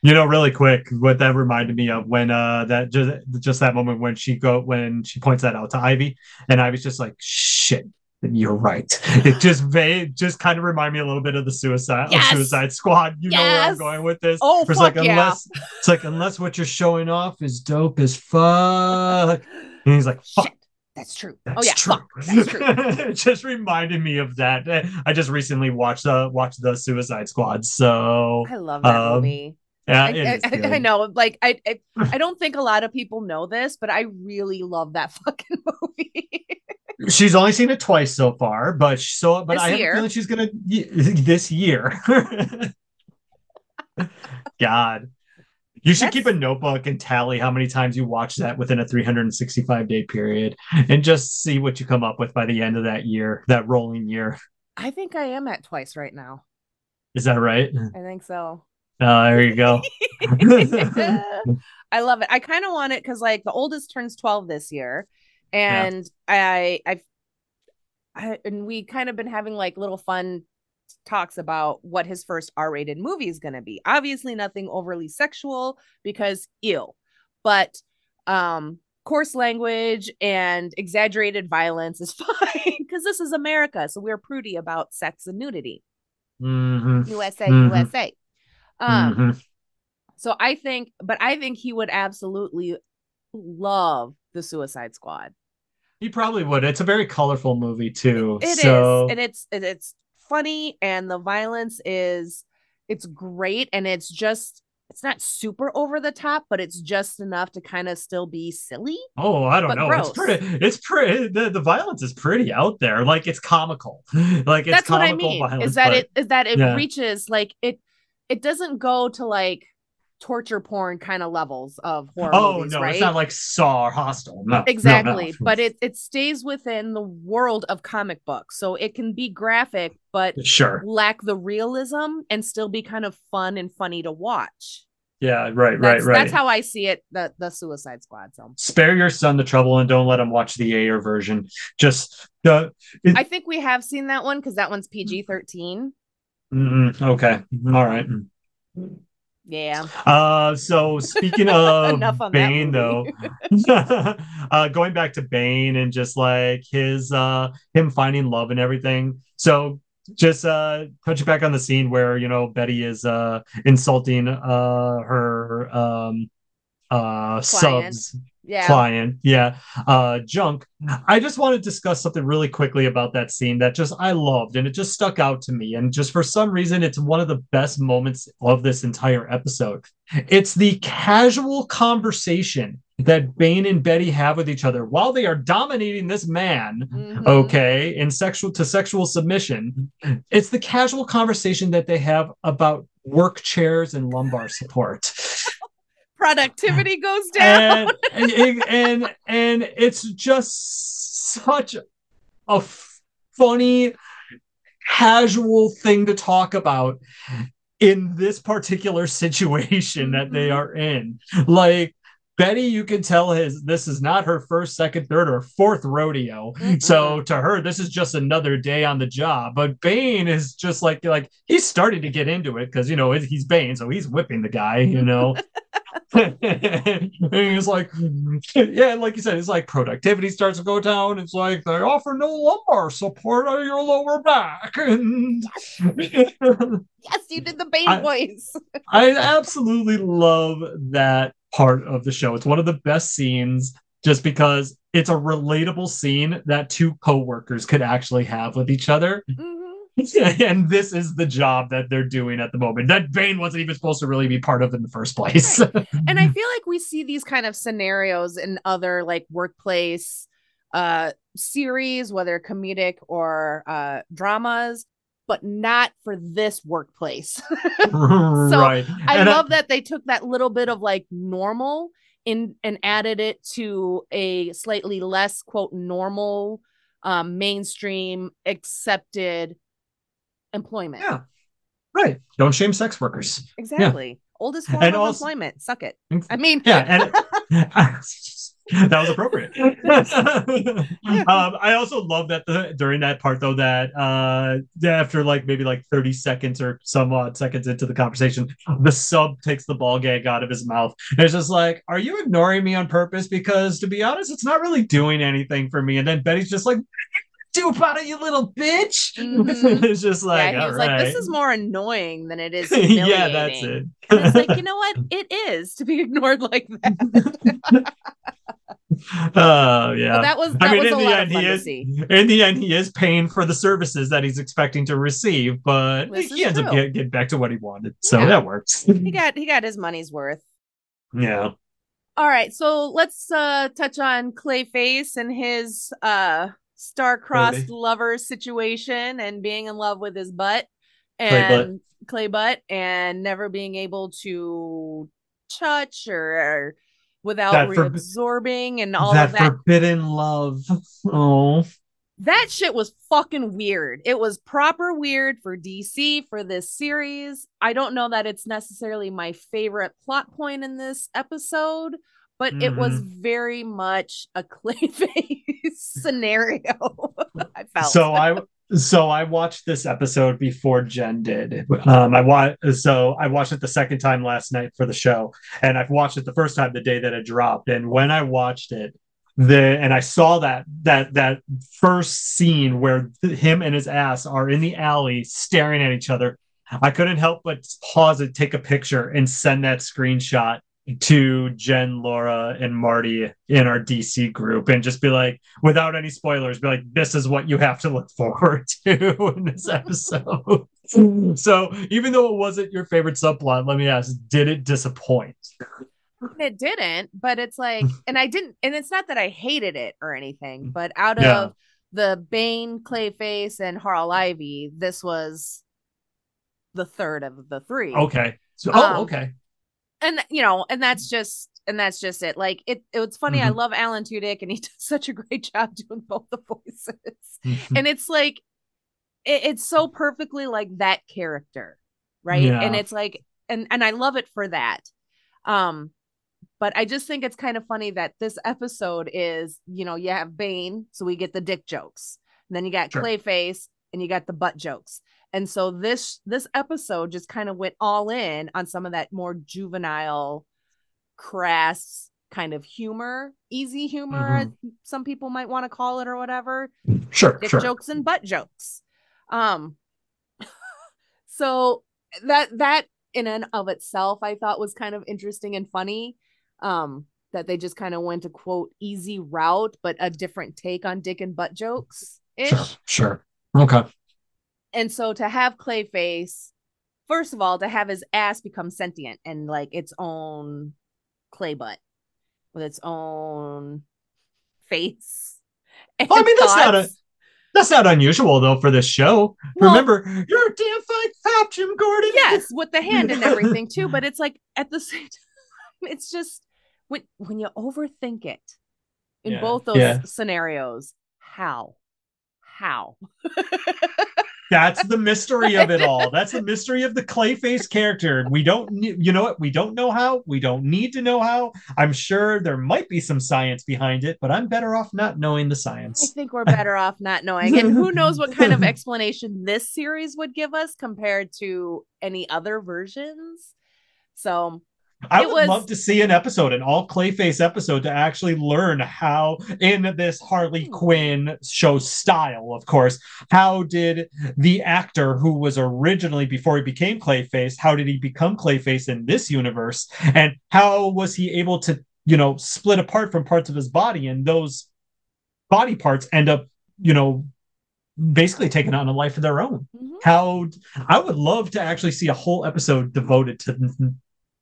You know, really quick, what that reminded me of when uh that just just that moment when she go when she points that out to Ivy, and Ivy's just like, shit, you're right. It just va- just kind of remind me a little bit of the suicide yes! Suicide Squad. You yes! know where I'm going with this. Oh, it's like yeah. unless it's like unless what you're showing off is dope as fuck. And he's like, fuck. Shit. That's true. That's oh yeah, true. Fuck. That's true. *laughs* it just reminded me of that. I just recently watched the uh, watched the Suicide Squad, so I love that um, movie. Yeah, I, I, I, know. Like, I, I, *laughs* I don't think a lot of people know this, but I really love that *laughs* fucking movie. She's only seen it twice so far, but so, but this I have year. a feeling she's gonna *laughs* this year. *laughs* God, you should That's... keep a notebook and tally how many times you watch that within a 365 day period, and just see what you come up with by the end of that year, that rolling year. I think I am at twice right now. Is that right? I think so. Oh, there you go. *laughs* I love it. I kind of want it because like the oldest turns 12 this year. And yeah. I, I, I, and we kind of been having like little fun talks about what his first R-rated movie is going to be. Obviously, nothing overly sexual because ill, but um, coarse language and exaggerated violence is *laughs* fine because this is America, so we're prudy about sex and nudity. Mm-hmm. USA, mm-hmm. USA. Um, mm-hmm. so I think, but I think he would absolutely love the Suicide Squad. He probably would. It's a very colorful movie too. It so... is, and it's it's funny, and the violence is it's great, and it's just it's not super over the top, but it's just enough to kind of still be silly. Oh, I don't know. Gross. It's pretty. It's pretty. The, the violence is pretty out there. Like it's comical. *laughs* Like it's that's what I mean. Violence, is that but, it? Is that it yeah. reaches like it? It doesn't go to like torture porn kind of levels of horror oh movies, no right? it's not like saw or Hostel no exactly no, no. but it, it stays within the world of comic books so it can be graphic but sure lack the realism and still be kind of fun and funny to watch yeah right that's, right right that's how i see it the the suicide squad so spare your son the trouble and don't let him watch the ayer version just uh, it... i think we have seen that one because that one's pg-13 mm-hmm. okay all right yeah. Uh, so speaking *laughs* of Bane, though, *laughs* uh, going back to Bane and just like his uh him finding love and everything. So just uh touching back on the scene where you know Betty is uh insulting uh her um uh Client. subs yeah. client yeah uh junk i just want to discuss something really quickly about that scene that just i loved and it just stuck out to me and just for some reason it's one of the best moments of this entire episode it's the casual conversation that Bane and Betty have with each other while they are dominating this man, mm-hmm. okay, in sexual to sexual submission. It's the casual conversation that they have about work chairs and lumbar support productivity goes down. And, *laughs* and, and, and it's just such a funny, casual thing to talk about in this particular situation that they mm-hmm. are in. Like, Betty, you can tell his this is not her first, second, third, or fourth rodeo. Mm-hmm. So to her, this is just another day on the job. But Bane is just like like he's starting to get into it because you know he's Bane, so he's whipping the guy, you *laughs* know. *laughs* and he's like, yeah, like you said, it's like productivity starts to go down. It's like they offer no lumbar support on your lower back. And yes, you did the Bane I, voice. I absolutely love that part of the show. It's one of the best scenes just because it's a relatable scene that two co-workers could actually have with each other. Mm-hmm. *laughs* and this is the job that they're doing at the moment that Bane wasn't even supposed to really be part of in the first place. Right. *laughs* and I feel like we see these kind of scenarios in other like workplace uh series, whether comedic or uh dramas. But not for this workplace. *laughs* *laughs* right. I And love that they took that little bit of like normal in and added it to a slightly less quote normal um mainstream accepted employment. Yeah. Right. Don't shame sex workers. Exactly. Oldest form And of also- employment. Suck it. I mean, Yeah, and *laughs* *laughs* that was appropriate. *laughs* um, I also love that the during that part though that uh after like maybe like 30 seconds or some odd seconds into the conversation, the sub takes the ball gag out of his mouth. And it's just like, are you ignoring me on purpose? Because to be honest, it's not really doing anything for me. And then Betty's just like, do about it, you little bitch. Mhm. *laughs* it's just like, yeah, he was like, this is more annoying than it is *laughs* yeah, that's it. And it's like, *laughs* you know what? It is to be ignored like that. Oh yeah. But that was that I mean, was in the end, he is. In the end, he is paying for the services that he's expecting to receive, but This he ends up true. get, getting back to what he wanted, so Yeah. that works. He got he got his money's worth. yeah, All right, so let's uh touch on Clayface and his uh star-crossed Clearly. lover situation and being in love with his butt Clay butt. and clay butt and never being able to touch or without That for- reabsorbing and all that of that. forbidden love. Oh, that shit was fucking weird. It was proper weird for DC for this series. I don't know that it's necessarily my favorite plot point in this episode, but it was Mm-hmm. very much a Clayface *laughs* scenario. *laughs* I felt so I so I watched this episode before Jen did. Um, I wa- so I watched it the second time last night for the show, and I've watched it the first time the day that it dropped. And when I watched it, the and I saw that that that first scene where him and his ass are in the alley staring at each other. I couldn't help but pause it, take a picture, and send that screenshot to Jen, Laura, and Marty in our DC group and just be like, without any spoilers, be like, this is what you have to look forward *laughs* to in this episode. so even though it wasn't your favorite subplot, let me ask, did it disappoint? it didn't, but it's like, *laughs* and I didn't, and it's not that I hated it or anything, but out Yeah. of the Bane, Clayface, and Harl Ivy, this was the third of the three. Okay. So, Um, oh, okay. And you know, and that's just and that's just it. Like it, it's funny. I Mhm. love Alan Tudyk, and he *laughs* does such a great job doing both the voices. Mhm. and it's like, it, it's so perfectly like that character, right? Yeah. And it's like, and and I love it for that. Um, but I just think it's kind of funny that this episode is, you know, you have Bane, so we get the dick jokes, and then you got Sure. Clayface, and you got the butt jokes. And so this this episode just kind of went all in on some of that more juvenile, crass kind of humor, easy humor, as some people might want to call it or whatever Sure, dick sure. jokes and butt jokes. Um *laughs* so that that in and of itself I thought was kind of interesting and funny. Um that they just kind of went a quote easy route, but a different take on dick and butt jokes. Sure, sure. Okay. And so to have Clayface, first of all, to have his ass become sentient and like its own clay butt with its own face. *laughs* and Well, I mean, that's not a- That's not unusual though for this show. Well- Remember, you're a damn fine cop, Jim Gordon. yes with the hand and everything too but *laughs* it's like at the *laughs* same time it's just when when you overthink it in Yeah, both those yeah. scenarios how how That's the mystery of it *laughs* all. That's the mystery of the Clayface character. We don't, you know what? We don't know how. We don't need to know how. I'm sure there might be some science behind it, but I'm better off not knowing the science. i think we're better off not knowing and who knows what kind of *laughs* explanation this series would give us compared to any other versions so I it would was- love to see an episode, an all Clayface episode, to actually learn how, in this Harley Hmm. Quinn show style, of course, how did the actor who was originally before he became Clayface, how did he become Clayface in this universe, and how was he able to, you know, split apart from parts of his body, and those body parts end up, you know, basically taking on a life of their own mhm. how I would love to actually see a whole episode devoted to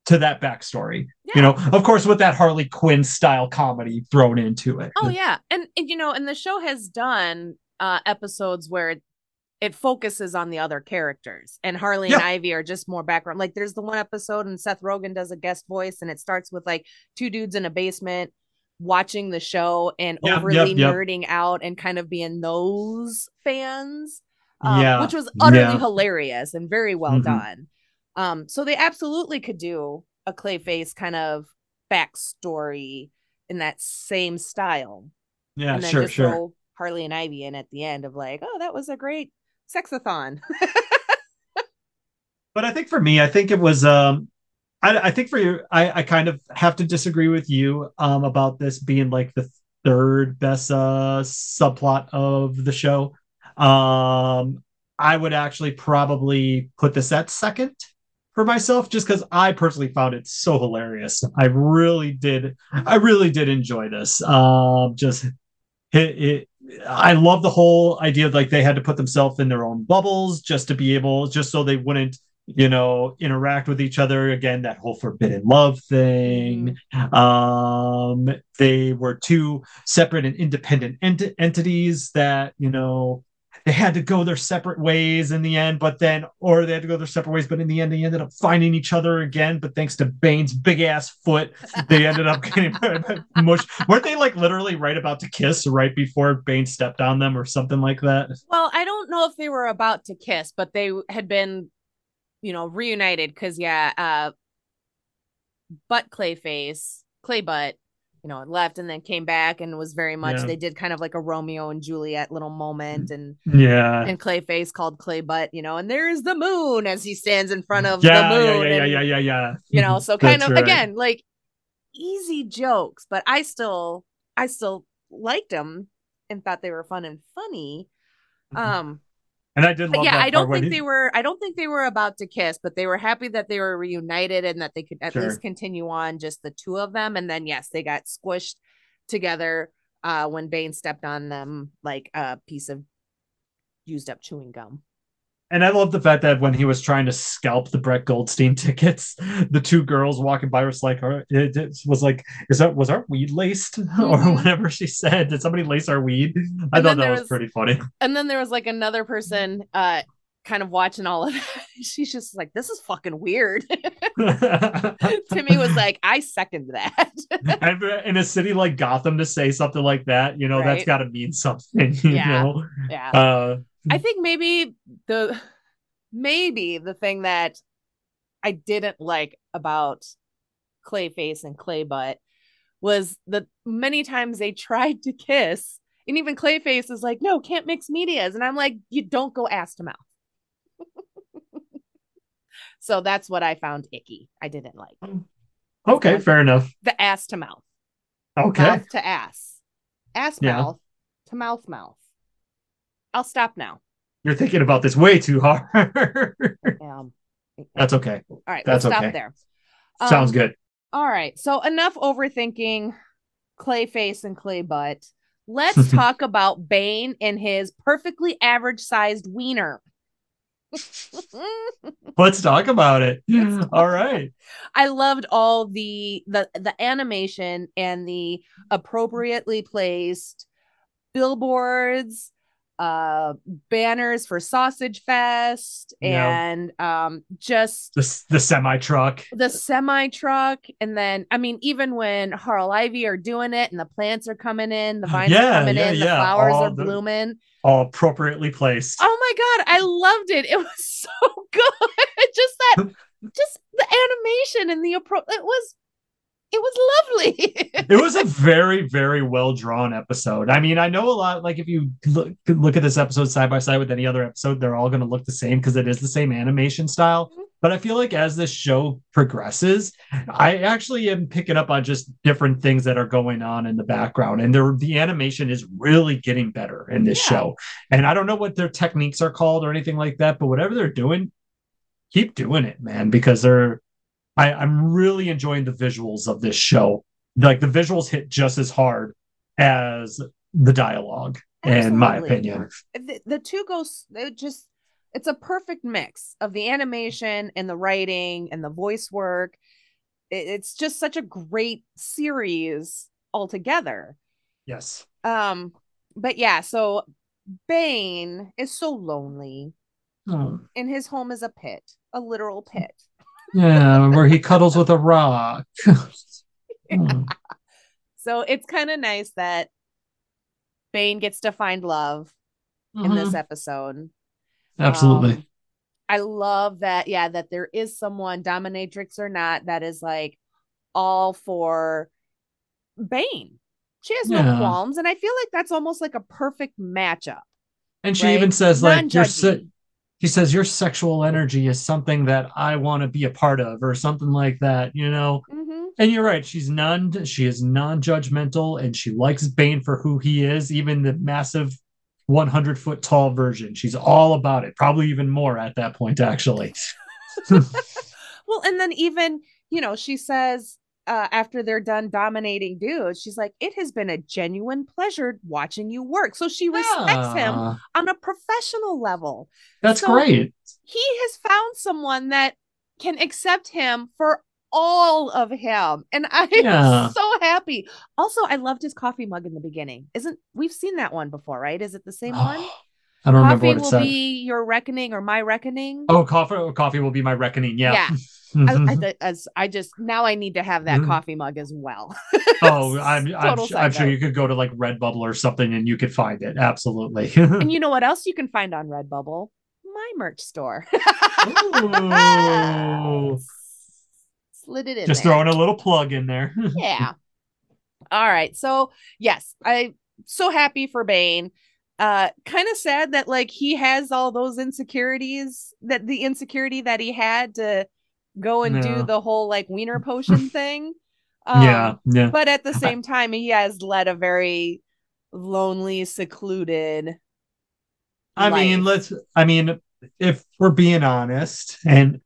to that backstory. Yeah. You know, of course, with that Harley Quinn style comedy thrown into it. Oh yeah, and, and you know, and the show has done uh episodes where it focuses on the other characters and harley Yeah. and ivy are just more background like there's the one episode and seth rogen does a guest voice and it starts with like two dudes in a basement watching the show and overly yep, yep. nerding out and kind of being those fans um, Yeah, which was utterly yeah. hilarious and very well Mhm. done um so they absolutely could do a clayface kind of backstory in that same style Yeah, and then sure, just sure. throw Harley and Ivy in at the end of like, oh, that was a great sexathon. *laughs* But I think for me, I think it was um I, I think for you, I, I kind of have to disagree with you um about this being like the third best uh subplot of the show. Um I would actually probably put this at second for myself just because I personally found it so hilarious. I really did I really did enjoy this. Um just it, it I love the whole idea of like they had to put themselves in their own bubbles just to be able, just so they wouldn't, you know, interact with each other. Again, that whole forbidden love thing. Um, they were two separate and independent ent- entities that, you know, they had to go their separate ways in the end, but then, or they had to go their separate ways, but in the end, they ended up finding each other again. But thanks to Bane's big ass foot, they ended up getting *laughs* mushed. Weren't they like literally right about to kiss right before Bane stepped on them or something like that? well, I don't know if they were about to kiss, but they had been, you know, reunited because yeah, uh butt clayface, clay butt, you know, left and then came back and was very much Yeah. they did kind of like a Romeo and Juliet little moment mm, and Yeah. and Clayface called Clay Butt, you know, and there's the moon as he stands in front of Yeah, the moon. yeah, yeah, and- yeah, yeah, yeah. you know mm-hmm. so kind of right. again like easy jokes but i still i still liked them and thought they were fun and funny mm-hmm. um And I did but love yeah that i don't think he- they were i don't think they were about to kiss but they were happy that they were reunited and that they could at Sure. least continue on just the two of them and then yes they got squished together uh when bane stepped on them like a piece of used up chewing gum And I love the fact that when he was trying to scalp the Brett Goldstein *laughs* tickets, the two girls walking by was like, "Are- it, it was like, is that was our weed laced *laughs* or Mhm. whatever she said? Did somebody lace our weed? I And thought that was, was- pretty funny. and then there was like another person uh kind of watching all of that *laughs* she's just like this is fucking weird timmy was like i second that and in a city like Gotham to say something like that, you know, that's got to mean something. You Yeah. know, yeah uh, i think maybe the maybe the thing that i didn't like about clayface and claybutt was that many times they tried to kiss and even clayface is like no can't mix medias and i'm like you don't go ass to mouth. *laughs* So that's what i found icky i didn't like. Mm. Okay, fair enough. the ass to mouth. Okay, mouth to ass. Ass Yeah. mouth to mouth mouth i'll stop now you're thinking about this way too hard. *laughs* um that's okay. all right That's we'll stop okay. there Sounds Um, good. all right so enough overthinking clay face and clay butt. let's *laughs* talk about bane and his perfectly average sized wiener *laughs* Let's talk about it. All right. I loved all the the the animation and the appropriately placed billboards, uh banners for Sausage Fest Yeah. and um just The, the semi truck. the semi truck and then I mean even when Harl Ivy are doing it and the plants are coming in, the *gasps* vines Yeah, are coming yeah, in, the flowers All are the- blooming. all appropriately placed. Oh my god, I loved it. It was *laughs* so good. *laughs* just that just the animation and the approach it was it was lovely. *laughs* it was a very, very well drawn episode. I mean, I know a lot. Like, if you look look at this episode side by side with any other episode, they're all going to look the same because it is the same animation style. Mhm. But I feel like as this show progresses, I actually am picking up on just different things that are going on in the background, and there the animation is really getting better in this Yeah. show. And I don't know what their techniques are called or anything like that, but whatever they're doing, keep doing it, man, because they're I, I'm really enjoying the visuals of this show. Like the visuals hit just as hard as the dialogue, in my opinion. the, the two go it just it's a perfect mix of the animation and the writing and the voice work It- it's just such a great series altogether Yes. um but yeah so Bane is so lonely, Oh, and his home is a pit, a literal pit. Yeah, where he cuddles with a rock. Oh, *laughs* So it's kind of nice that Bane gets to find love in this mhm, episode. Absolutely. Um, I love that, yeah, that there is someone, dominatrix or not, that is like all for Bane. She has no qualms, and I feel like that's almost like a perfect matchup. And she right? even says, like, your se- Non-judgy. says, your sexual energy is something that I want to be a part of, or something like that, you know? Mhm. And you're right. She's non, she is non-judgmental, and she likes Bane for who he is, even the massive 100 foot tall version. She's all about it. Probably even more at that point, actually. *laughs* Well, and then even, you know, she says uh, after they're done dominating dudes, she's like, it has been a genuine pleasure watching you work. So she respects him on a professional level. That's So- great. He has found someone that can accept him for all of him. And I'm Yeah. so happy. Also, I loved his coffee mug in the beginning. Isn't we've seen that one before, right? Is it the same one? *gasps* *gasps* *gasps* I don't remember Coffee what it will said. be your reckoning or my reckoning. Oh, coffee! Coffee will be my reckoning. Yeah. *laughs* I, I, as I just now I need to have that Mhm. coffee mug as well. *laughs* oh, I'm, *laughs* I'm, I'm sure you could go to like Redbubble or something and you could find it. Absolutely. And you know what else you can find on Redbubble? My merch store. Slid it in. Just there. throwing a little plug in there. yeah. All right. So yes, I'm so happy for Bane. Uh kind of sad that like he has all those insecurities that the insecurity that he had to go and Yeah. do the whole like wiener potion *laughs* thing. Um, yeah. Yeah. But at the *laughs* same time, he has led a very lonely, secluded. I mean, let's, I mean, if we're being honest, and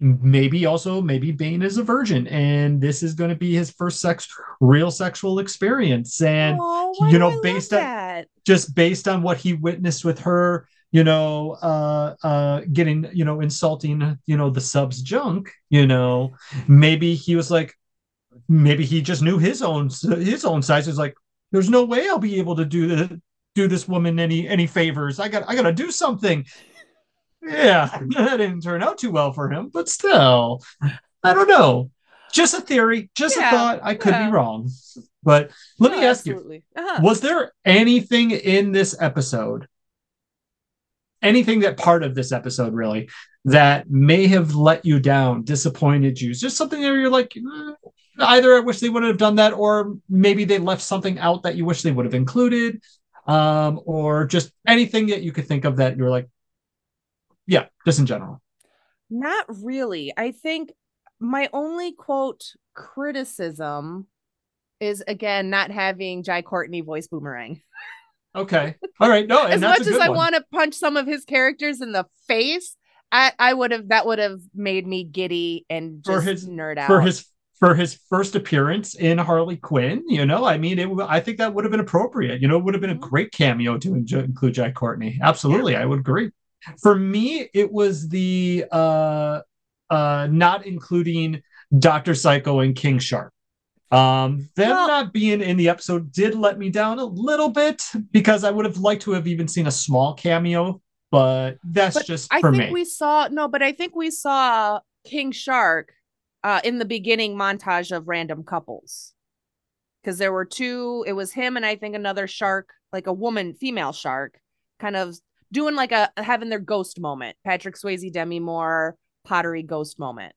maybe also, maybe Bane is a virgin and this is going to be his first sex, real sexual experience. And oh, you know, based on- that? just based on what he witnessed with her you know uh uh getting you know insulting you know the subs junk you know maybe he was like maybe he just knew his own his own size He was like there's no way i'll be able to do the do this woman any any favors i got i gotta do something yeah *laughs* that didn't turn out too well for him but still i don't know just a theory just Yeah, a thought i could yeah. be wrong but let No, me ask you. Uh-huh. was there anything in this episode anything that part of this episode really that may have let you down disappointed you just something that you're like "Eh, either i wish they wouldn't have done that or maybe they left something out that you wish they would have included um or just anything that you could think of that you're like yeah just in general Not really. I think my only quote criticism is again not having Jai Courtney voice boomerang. *laughs* okay all right no and as much as I want to punch some of his characters in the face, I, I would have that would have made me giddy and For his- nerd out. for his for his first appearance in Harley Quinn, you know, I mean, it. I think that would have been appropriate. You know, it would have been a Mhm. great cameo to include Jai Courtney. Absolutely, I would agree. For me, it was the uh, uh, not including Doctor Psycho and King Shark. Um, them Well- not being in the episode did let me down a little bit because I would have liked to have even seen a small cameo, but that's But just I for think me. we saw no, but I think we saw King Shark uh, in the beginning montage of random couples because there were two. It was him and I think another shark, like a woman, female shark, kind of doing like a having their ghost moment. Patrick Swayze, Demi Moore, pottery ghost moment.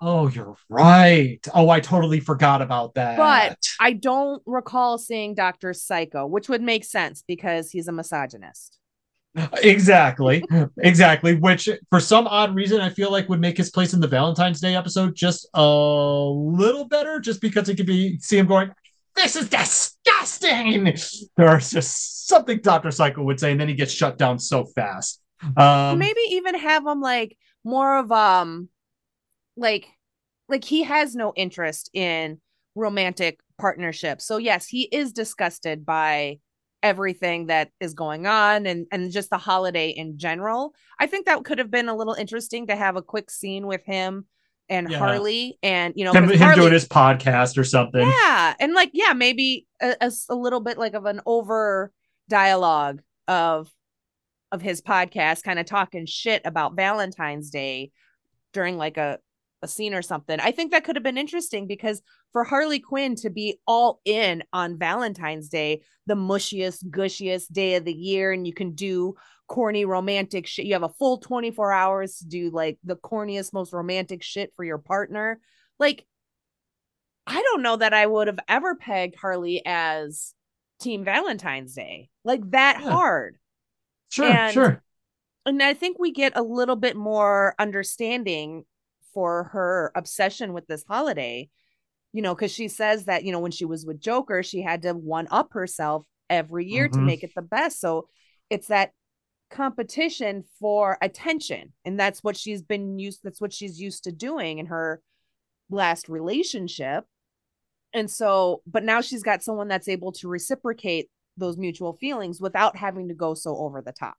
Oh, you're right. Oh, I totally forgot about that. But I don't recall seeing Doctor Psycho, which would make sense because he's a misogynist. exactly, *laughs* exactly. Which, for some odd reason, I feel like would make his place in the Valentine's Day episode just a little better, just because it could be see him going, "This is disgusting." There's just something Doctor Psycho would say, and then he gets shut down so fast. Um, maybe even have him like more of um like like he has no interest in romantic partnerships so yes he is disgusted by everything that is going on and and just the holiday in general i think that could have been a little interesting to have a quick scene with him and Yeah. harley and you know him, him Harley- doing his podcast or something. yeah and like yeah maybe a little bit like of an over dialogue of of his podcast kind of talking shit about Valentine's Day during like a a scene or something. I think that could have been interesting because for Harley Quinn to be all in on Valentine's Day, the mushiest, gushiest day of the year, and you can do corny romantic shit. You have a full 24 hours to do like the corniest, most romantic shit for your partner. Like, I don't know that I would have ever pegged Harley as Team Valentine's Day like that yeah. hard. Sure, and, sure. And I think we get a little bit more understanding for her obsession with this holiday, you know, because she says that, you know, when she was with Joker, she had to one up herself every year mm-hmm. to make it the best. So it's that competition for attention. And that's what she's been used, that's what she's used to doing in her last relationship. And so, but now she's got someone that's able to reciprocate those mutual feelings without having to go so over the top.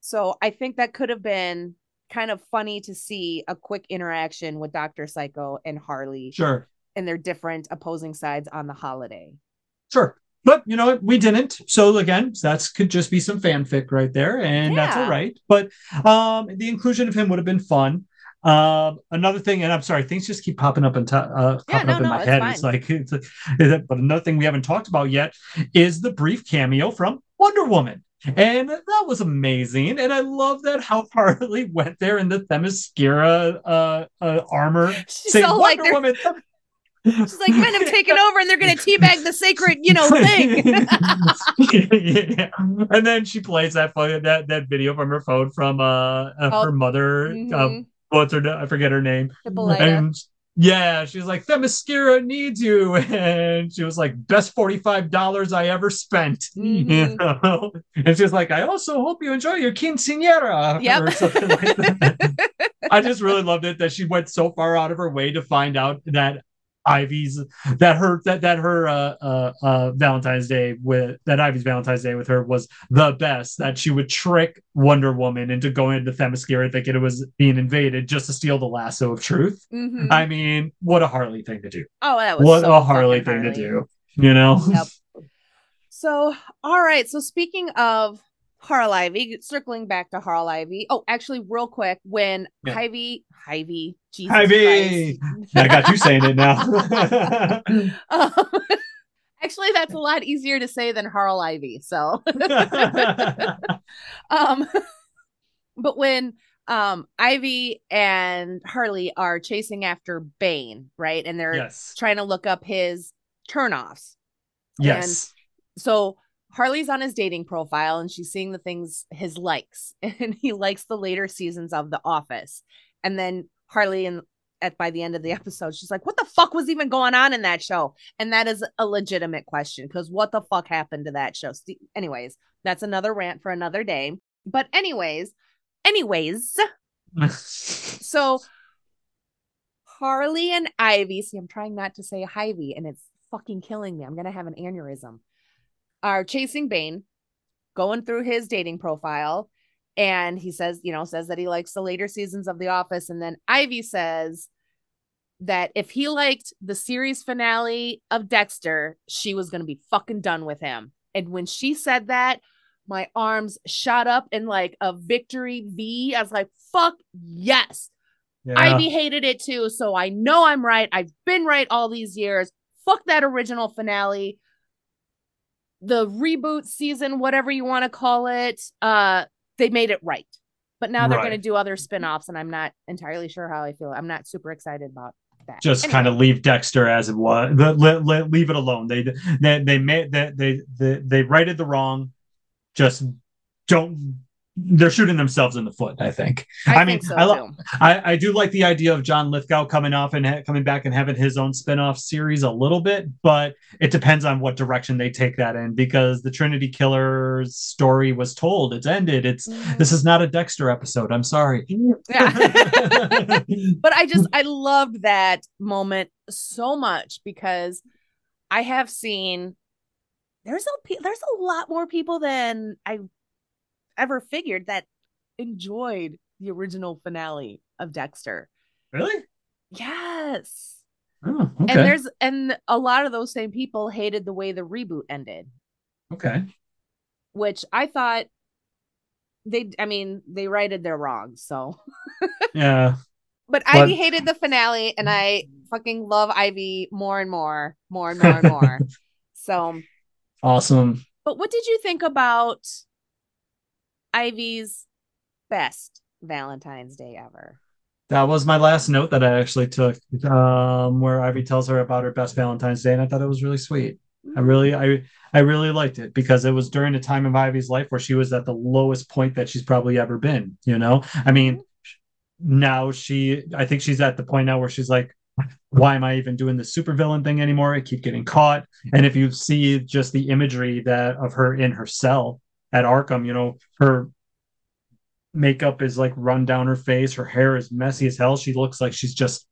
So I think that could have been kind of funny to see a quick interaction with Dr. Psycho and Harley. Sure. And their different opposing sides on the holiday. Sure. But you know we didn't. So again, that could just be some fanfic right there, and yeah. that's all right. But um the inclusion of him would have been fun. Um, another thing, and I'm sorry, things just keep popping up and uh, popping yeah, no, up in no, my head. Fine. It's like, it's a, but another thing we haven't talked about yet is the brief cameo from Wonder Woman. And that was amazing. And I love that how *laughs* Harley went there in the Themyscira uh, uh, armor. She's saying, Wonder like Woman. She's like, men have taken over and they're going *laughs* to teabag the sacred, you know, thing. yeah. *laughs* *laughs* And then she plays that that that video from her phone from uh, oh, her mother, uh, mm-hmm. what's her I forget her name. Hippolyta. And yeah, she's like, Themyscira needs you. And she was like, best $45 I ever spent. Mm-hmm. You know? And she's like, I also hope you enjoy your quinceanera. Yep. Or something like that. I just really loved it that she went so far out of her way to find out that Ivy's that her that that her uh, uh, uh, Valentine's Day with that Ivy's Valentine's Day with her was the best. That she would trick Wonder Woman into going into Themyscira thinking it was being invaded just to steal the lasso of truth. Mm-hmm. I mean, what a Harley thing to do! Oh, that was what so a Harley thing Harley. to do. You know. Yep. So, all right. So, speaking of Harlivy, circling back to Harl Ivy. Oh, actually, real quick, when yeah. Ivy, Ivy, Jesus Ivy, I got you saying it now. *laughs* um, *laughs* actually, that's a lot easier to say than Harl Ivy. So, *laughs* um, but when um Ivy and Harley are chasing after Bane, right, and they're yes. trying to look up his turnoffs. Yes. And so Harley's on his dating profile and she's seeing the things his likes *laughs* and he likes the later seasons of The Office. And then Harley and at by the end of the *laughs* episode she's like what the fuck was even going on in that show? And that is a legitimate question because what the fuck happened to that show? Anyways, that's another rant for another day. But anyways, anyways, *laughs* so Harley and Ivy, see I'm trying not to say Ivy and it's fucking killing me. I'm going to have an aneurysm are chasing Bane, going through his dating profile, and he says, you know, says that he likes the later seasons of The Office, and then Ivy says that if he liked the series finale of Dexter, she was going to be fucking done with him. And when she said that, my arms shot up in like a victory V. I was like, fuck yes. Yeah. Ivy hated it too. So I know I'm right. I've been right all these years. Fuck that original finale the reboot season, whatever you want to call it, uh, they made it right. But now they're right. going to do other spin-offs and I'm not entirely sure how I feel. I'm not super excited about that. Just anyway. kind of leave Dexter as it was. Let, let, leave it alone. They they they made that they, they they righted the wrong. Just don't they're shooting themselves in the foot. I think. I, I mean, so I, lo- I, I do like the idea of John Lithgow coming off and ha- coming back and having his own spin-off series a little bit, but it depends on what direction they take that in because the Trinity Killer's story was told. It's ended. It's mm-hmm. this is not a Dexter episode. I'm sorry. Yeah. *laughs* *laughs* but I just I loved that moment so much because I have seen there's a there's a lot more people than I ever figured that enjoyed the original finale of Dexter. Really? Yes. Oh, okay. And there's and a lot of those same people hated the way the reboot ended. Okay. which I thought they I mean, they righted their wrongs, so *laughs* yeah. But, but Ivy hated the finale and I fucking love Ivy more and more, more and more and more. *laughs* so awesome. But what did you think about Ivy's best Valentine's Day ever? That was my last note that I actually took, um, where Ivy tells her about her best Valentine's Day, and I thought it was really sweet. I really, I, I really liked it because it was during a time of Ivy's life where she was at the lowest point that she's probably ever been. You know, I mean, now she, I think she's at the point now where she's like, why am I even doing the supervillain thing anymore? I keep getting caught. And if you see just the imagery that of her in her cell at Arkham, you know, her makeup is like run down her face, her hair is messy as hell. She looks like she's just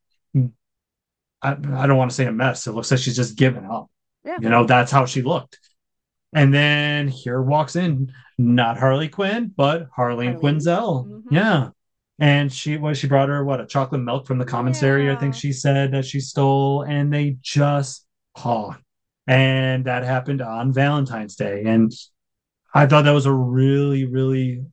I, I don't want to say a mess. It looks like she's just given up. Yeah. You know, that's how she looked. And then here walks in not Harley Quinn, but Harleen Harley. Quinzel. Mm-hmm. Yeah. And she was she brought her what a chocolate milk from the commissary, yeah. I think she said that she stole, and they just paw. And that happened on Valentine's Day. And I thought that was a really, really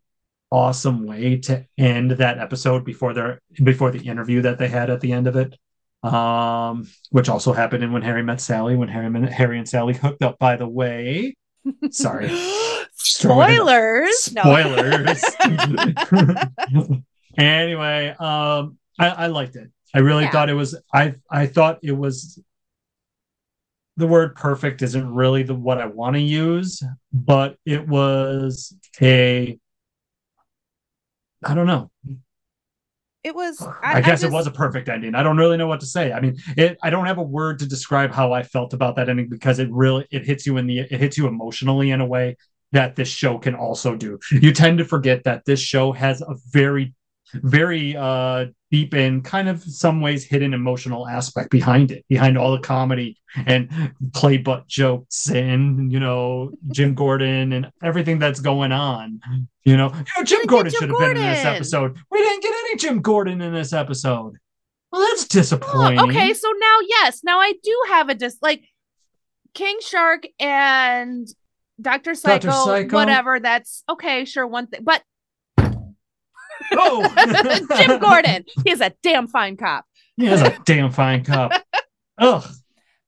awesome way to end that episode before their before the interview that they had at the end of it um, which also happened in when Harry met Sally, when Harry, Harry and Sally hooked up. By the way, sorry, *gasps* spoilers. Spoilers. *laughs* anyway, um, I, I, liked it. I really yeah. thought it was. I I thought it was. The word perfect isn't really the what I want to use, but it was a. I don't know it was *sighs* I, I guess I just, it was a perfect ending. I don't really know what to say. I mean, it I don't have a word to describe how I felt about that ending because it really it hits you in the it hits you emotionally in a way that this show can also do. You tend to forget that this show has a very very uh deep and kind of some ways hidden emotional aspect behind it behind all the comedy and clay butt jokes and you know jim gordon and everything that's going on you know, you know jim gordon should have been in this episode we didn't get any jim gordon in this episode well that's disappointing oh, okay so now yes now i do have a dis like king shark and Dr. Psycho, Dr. Psycho, whatever. That's okay, sure, one thing. But Oh, *laughs* Jim Gordon. He's a damn fine cop. He is a damn fine cop. *laughs* Ugh.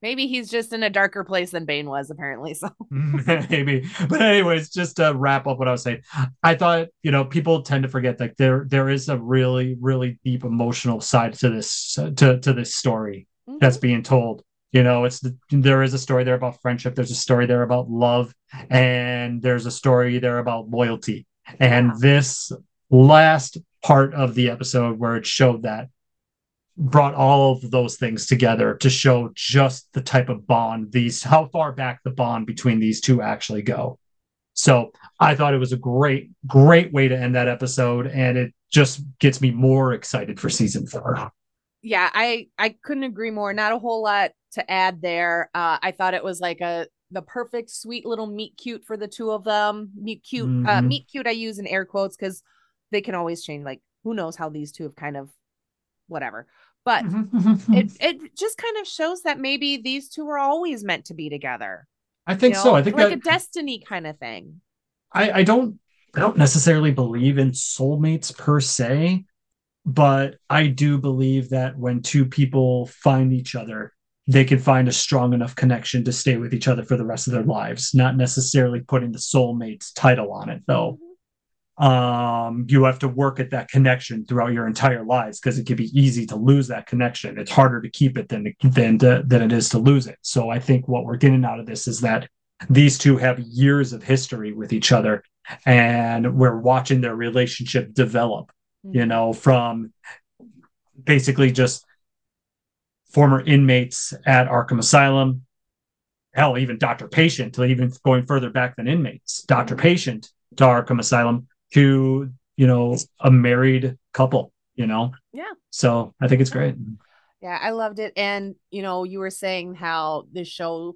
Maybe he's just in a darker place than Bane was, apparently. So *laughs* maybe. But anyways, just to wrap up what I was saying, I thought, you know, people tend to forget that there there is a really, really deep emotional side to this to, to this story mm-hmm. that's being told. You know, it's the, there is a story there about friendship, there's a story there about love, and there's a story there about loyalty. And yeah. this last part of the episode where it showed that brought all of those things together to show just the type of bond these how far back the bond between these two actually go. So i thought it was a great great way to end that episode and it just gets me more excited for season four. Yeah i i couldn't agree more. Not a whole lot to add there. Uh i thought it was like a the perfect sweet little meet cute for the two of them. Meet cute uh, mm-hmm. uh meet cute i use in air quotes because they can always change. Like who knows how these two have kind of whatever. But it mm-hmm. *laughs* it just kind of shows that maybe these two were always meant to be together. I think you know? so. I think like that, a destiny kind of thing. I I don't I don't necessarily believe in soulmates per se, but I do believe that when two people find each other, they can find a strong enough connection to stay with each other for the rest of their lives. Not necessarily putting the soulmates title on it, though. Um, you have to work at that connection throughout your entire lives because it can be easy to lose that connection. It's harder to keep it than than to, than it is to lose it. So I think what we're getting out of this is that these two have years of history with each other, and we're watching their relationship develop. Mm-hmm. You know, from basically just former inmates at Arkham Asylum, hell, even Doctor Patient, even going further back than inmates, Doctor mm-hmm. Patient to Arkham Asylum to you know a married couple you know? Yeah. So i think it's great. Yeah i loved it. And you know you were saying how this show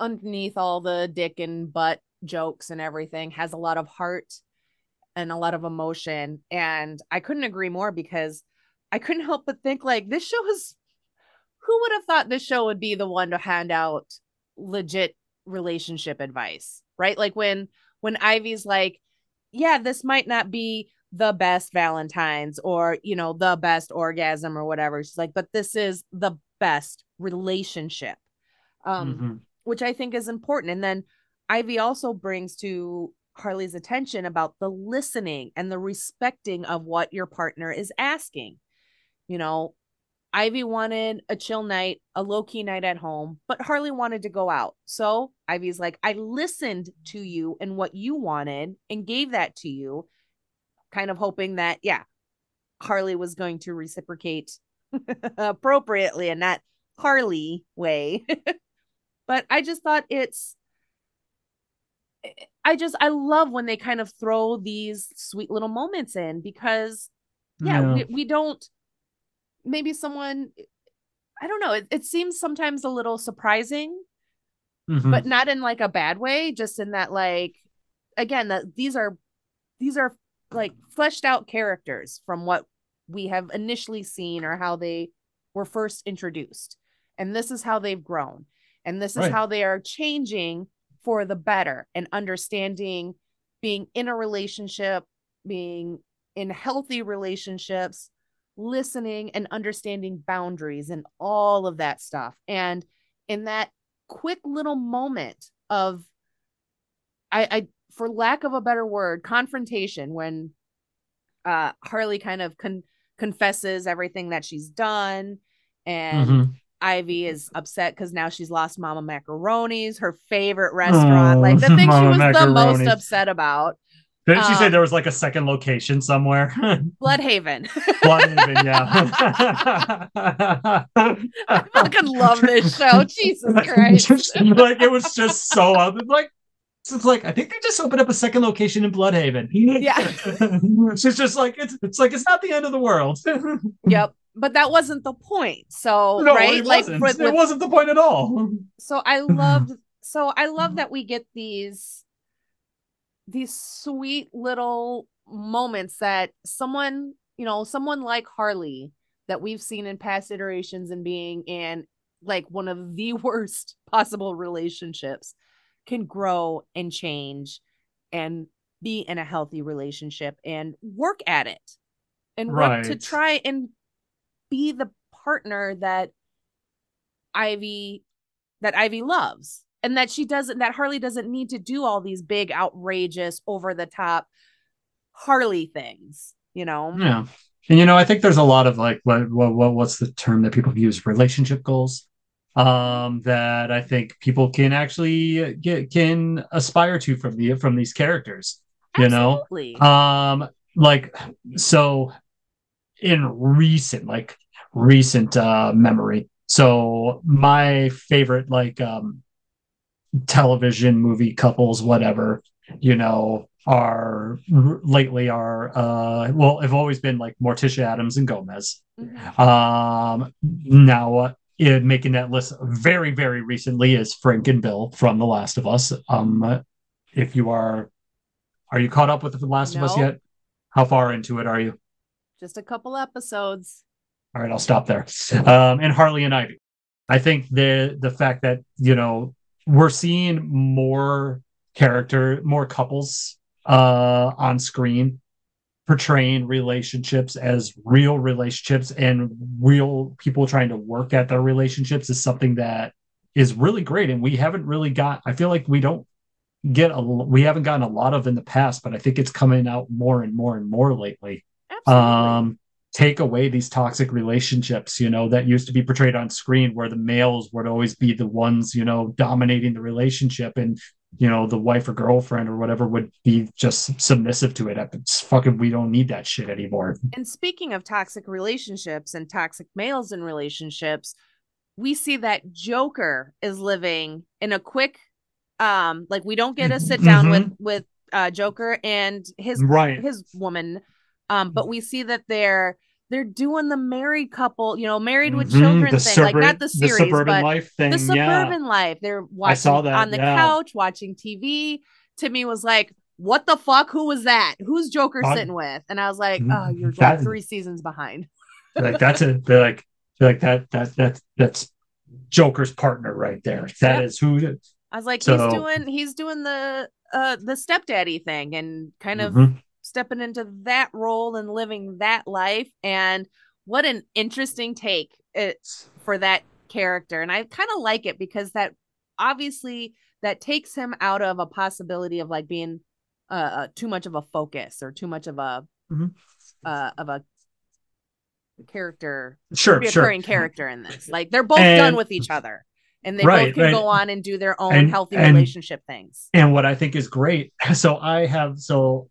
underneath all the dick and butt jokes and everything has a lot of heart and a lot of emotion. And i couldn't agree more because i couldn't help but think like this show is who would have thought this show would be the one to hand out legit relationship advice right? Like when when Ivy's like, yeah, this might not be the best Valentine's or, you know, the best orgasm or whatever. She's like, but this is the best relationship. Um, mm-hmm. which I think is important. And then Ivy also brings to Harley's attention about the listening and the respecting of what your partner is asking. You know, Ivy wanted a chill night, a low key night at home, but Harley wanted to go out. So Ivy's like, I listened to you and what you wanted and gave that to you, kind of hoping that, yeah, Harley was going to reciprocate *laughs* appropriately and not Harley way. *laughs* but I just thought it's I just I love when they kind of throw these sweet little moments in because yeah, yeah. We, we don't maybe someone I don't know, it, it seems sometimes a little surprising, mm-hmm. but not in like a bad way, just in that like again, that these are these are like fleshed out characters from what we have initially seen or how they were first introduced. And this is how they've grown. And this is right. how they are changing for the better and understanding being in a relationship, being in healthy relationships, listening and understanding boundaries and all of that stuff. And in that quick little moment of, I, I for lack of a better word, confrontation when uh, Harley kind of con- confesses everything that she's done and mm-hmm. Ivy is upset because now she's lost Mama Macaroni's, her favorite restaurant, oh, like the *laughs* thing Mama she was Macaroni's. the most upset about. Didn't um, she say um, there was like a second location somewhere? *laughs* Blüdhaven. Blüdhaven, yeah. *laughs* *laughs* I fucking love this show. Jesus Christ. like it was just so up. like it's like I think they just opened up a second location in Blüdhaven. Yeah. She's just like it's it's like it's not the end of the world. yep but that wasn't the point. So no, right, it like with, it wasn't the point at all. So I loved. So I love that we get these these sweet little moments that someone you know someone like Harley that we've seen in past iterations and being in like one of the *laughs* worst possible relationships can grow and change and be in a healthy relationship and work at it and work right. to try and be the partner that Ivy that Ivy loves and that she doesn't that Harley doesn't need to do all these big outrageous over the top Harley things, you know. Yeah. And you know, I think there's a lot of like what what what's the term that people use relationship goals um that I think people can actually get can aspire to from the from these characters, you Absolutely. know. Um like so in recent like recent uh memory so my favorite like um television movie couples whatever you know are lately are uh well have always been like morticia addams and gomez mm-hmm. um now uh, in making that list very very recently is frank and bill from the last of us um if you are are you caught up with the last no. of us yet how far into it are you just a couple episodes. All right, I'll stop there. Um, and Harley and Ivy. I think the the fact that you know we're seeing more character, more couples uh, on screen portraying relationships as real relationships and real people trying to work at their relationships is something that is really great. And we haven't really got i feel like we don't get a we haven't gotten a lot of in the past but i think it's coming out more and more and more lately. Um, take away these toxic relationships, you know, that used to be portrayed on screen where the males would always be the ones, you know, dominating the relationship and, you know, the wife or girlfriend or whatever would be just submissive to it. It's fucking, we don't need that shit anymore. And speaking of toxic relationships and toxic males in relationships, we see that Joker is living in a quick, um, like we don't get a sit down mm-hmm. with, with, uh, Joker and his right. his woman um, but we see that they're they're doing the married couple, you know, married with mm-hmm. children the thing, like not the series, the suburban but life thing, the suburban yeah. life. They're watching that, on the yeah. couch, watching TV. Timmy was like, "What the fuck? Who was that? Who's Joker uh, sitting with?" And I was like, mm-hmm. "Oh, you're that, three seasons behind." *laughs* like that's a they're like they're like that that that that's Joker's partner right there. That yep. is who. I was like, so, he's doing he's doing the uh the stepdaddy thing and kind of Mhm. Stepping into that role and living that life and what an interesting take it for that character and i kind of like it because that obviously that takes him out of a possibility of like being uh, uh too much of a focus or too much of a Mhm. uh of a character Sure, sure. character in this like they're both And- done with each other and they Right, both can right. go on and do their own And- healthy and- relationship things And what I think is great, *laughs* so I have so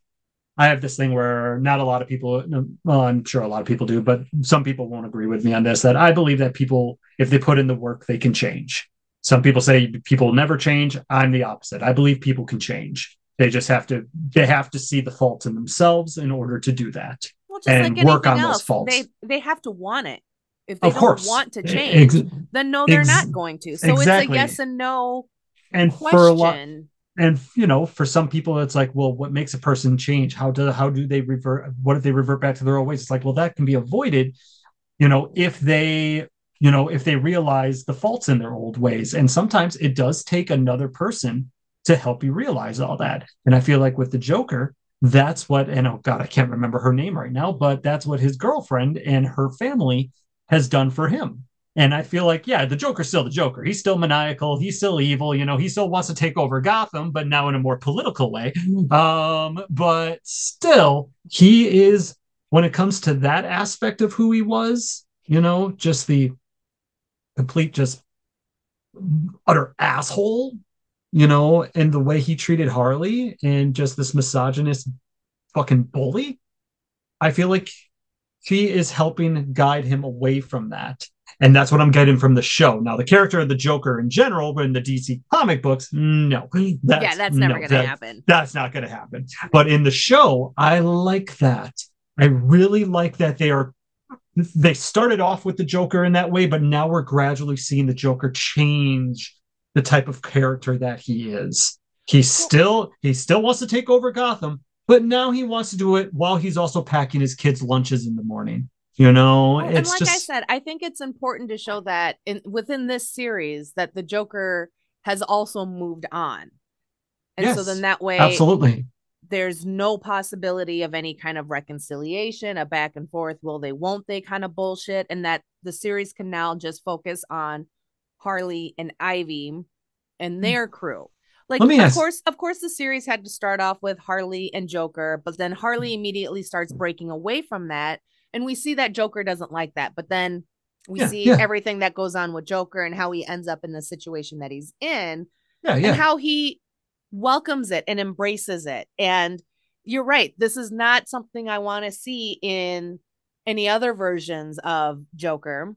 I have this thing where not a lot of people, well, I'm sure a lot of people do, but some people won't agree with me on this. That I believe that people, if they put in the work, they can change. Some people say people never change. I'm the opposite. I believe people can change. They just have to they have to see the faults in themselves in order to do that. Well, and like work on those faults. they they have to want it. If they Of don't course, want to Ex- change, then no, they're ex- not going to. So exactly. it's a yes and no and for a lot question. And you know for some people it's like well what makes a person change? How do how do they revert what if they revert back to their old ways? It's like well that can be avoided you know if they you know if they realize the faults in their old ways. And sometimes it does take another person to help you realize all that. And i feel like with the joker that's what and oh god i can't remember her name right now but that's what his girlfriend and her family has done for him and I feel like, yeah, the Joker's still the Joker. He's still maniacal. He's still evil. You know, he still wants to take over Gotham, but now in a more political way. Um, but still, he is, when it comes to that aspect of who he was, you know, just the complete, just utter asshole, you know, and the way he treated Harley and just this misogynist fucking bully. I feel like he is helping guide him away from that. And that's what I'm getting from the show. Now, the character of the Joker in general, but in the DC comic books, no. That's, yeah, that's never no, going that- to happen. That's not going to happen. But in the show, I like that. I really like that they are. They started off with the Joker in that way, but now we're gradually seeing the Joker change the type of character that he is. He still he still wants to take over Gotham, but now he wants to do it while he's also packing his kids' lunches in the morning. You know, Well, and like just I said, I think it's important to show that in within this series that the Joker has also moved on. And so then that way absolutely. there's no possibility of any kind of reconciliation, a back and forth, will they, won't they kind of bullshit, and that the series can now just focus on Harley and Ivy and their crew. Like, Hmm. Of ask- course, of course, the series had to start off with Harley and Joker, but then Harley immediately starts breaking away from that, and we see that Joker doesn't like that. But then we Yeah, see yeah. everything that goes on with Joker and how he ends up in the situation that he's in Yeah, and how he welcomes it and embraces it. And you're right. This is not something I want to see in any other versions of Joker,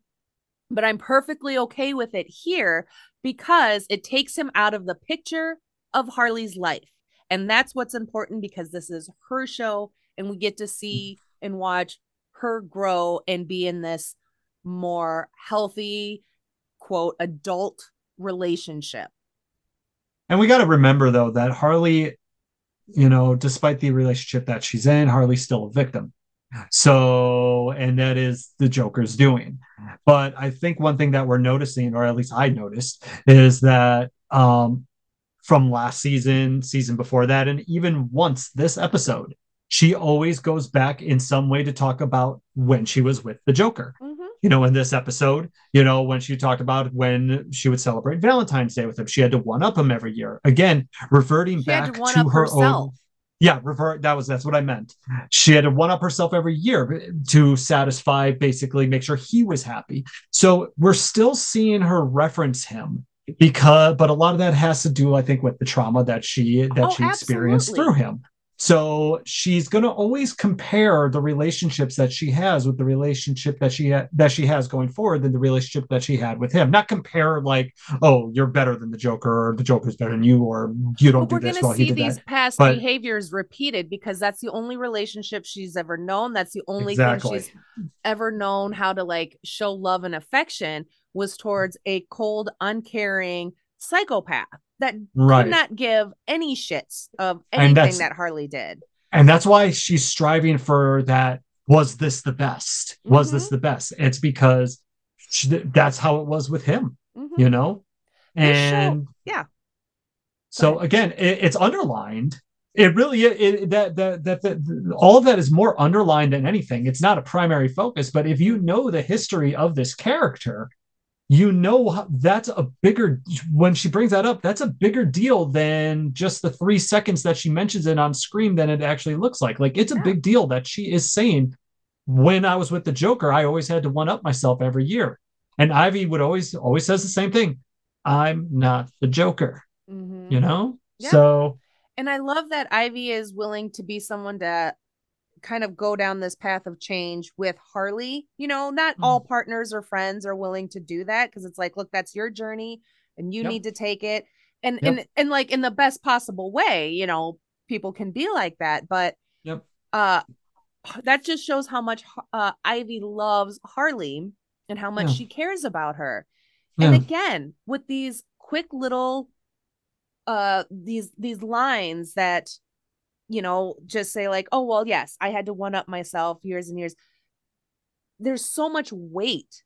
but I'm perfectly okay with it here because it takes him out of the picture of Harley's life. And that's what's important because this is her show and we get to see mm. and watch her grow and be in this more healthy, quote, adult relationship. And we got to remember though that Harley, you know, despite the relationship that she's in, Harley's still a victim. So, and that is the Joker's doing. But I think one thing that we're noticing, or at least I noticed, is that um from last season, season before that, and even once this episode, she always goes back in some way to talk about when she was with the Joker Mm-hmm. you know, in this episode, you know, when she talked about when she would celebrate Valentine's Day with him, she had to one up him every year. Again, reverting She back to to her herself. own. Yeah, revert. That was that's what I meant. She had to one up herself every year to satisfy, basically, make sure he was happy. So we're still seeing her reference him because, but a lot of that has to do, I think, with the trauma that she that Oh, she experienced absolutely. through him. So she's going to always compare the relationships that she has with the relationship that she ha- that she has going forward than the relationship that she had with him. Not compare like, oh, you're better than the Joker, or the Joker's better than you, or you don't But we're do this going to see these that. past But- behaviors repeated because that's the only relationship she's ever known. That's the only Exactly. thing she's ever known how to like show love and affection was towards a cold, uncaring psychopath that Right. could not give any shits of anything that Harley did. and that's why she's striving for that was this the best was Mm-hmm. this the best it's because she, that's how it was with him Mhm. you know and yeah. So again, it, it's underlined. It really it, that, that that that all of that is more underlined than anything. It's not a primary focus, but if you know the history of this character, you know that's a bigger when she brings that up that's a bigger deal than just the three seconds that she mentions it on screen than it actually looks like like it's a big deal that she is saying when i was with the joker i always had to one up myself every year and ivy would always always says the same thing i'm not the joker mm-hmm. you know yeah. so and i love that ivy is willing to be someone to kind of go down this path of change with Harley. You know, not mm-hmm. all partners or friends are willing to do that because it's like, look, that's your journey and you yep. need to take it. And yep. and and like in the best possible way, you know, people can be like that, but yep. uh that just shows how much uh Ivy loves Harley and how much yeah. she cares about her. Yeah. And again, with these quick little uh these these lines that you know, just say like, oh, well, yes, I had to one up myself years and years. There's so much weight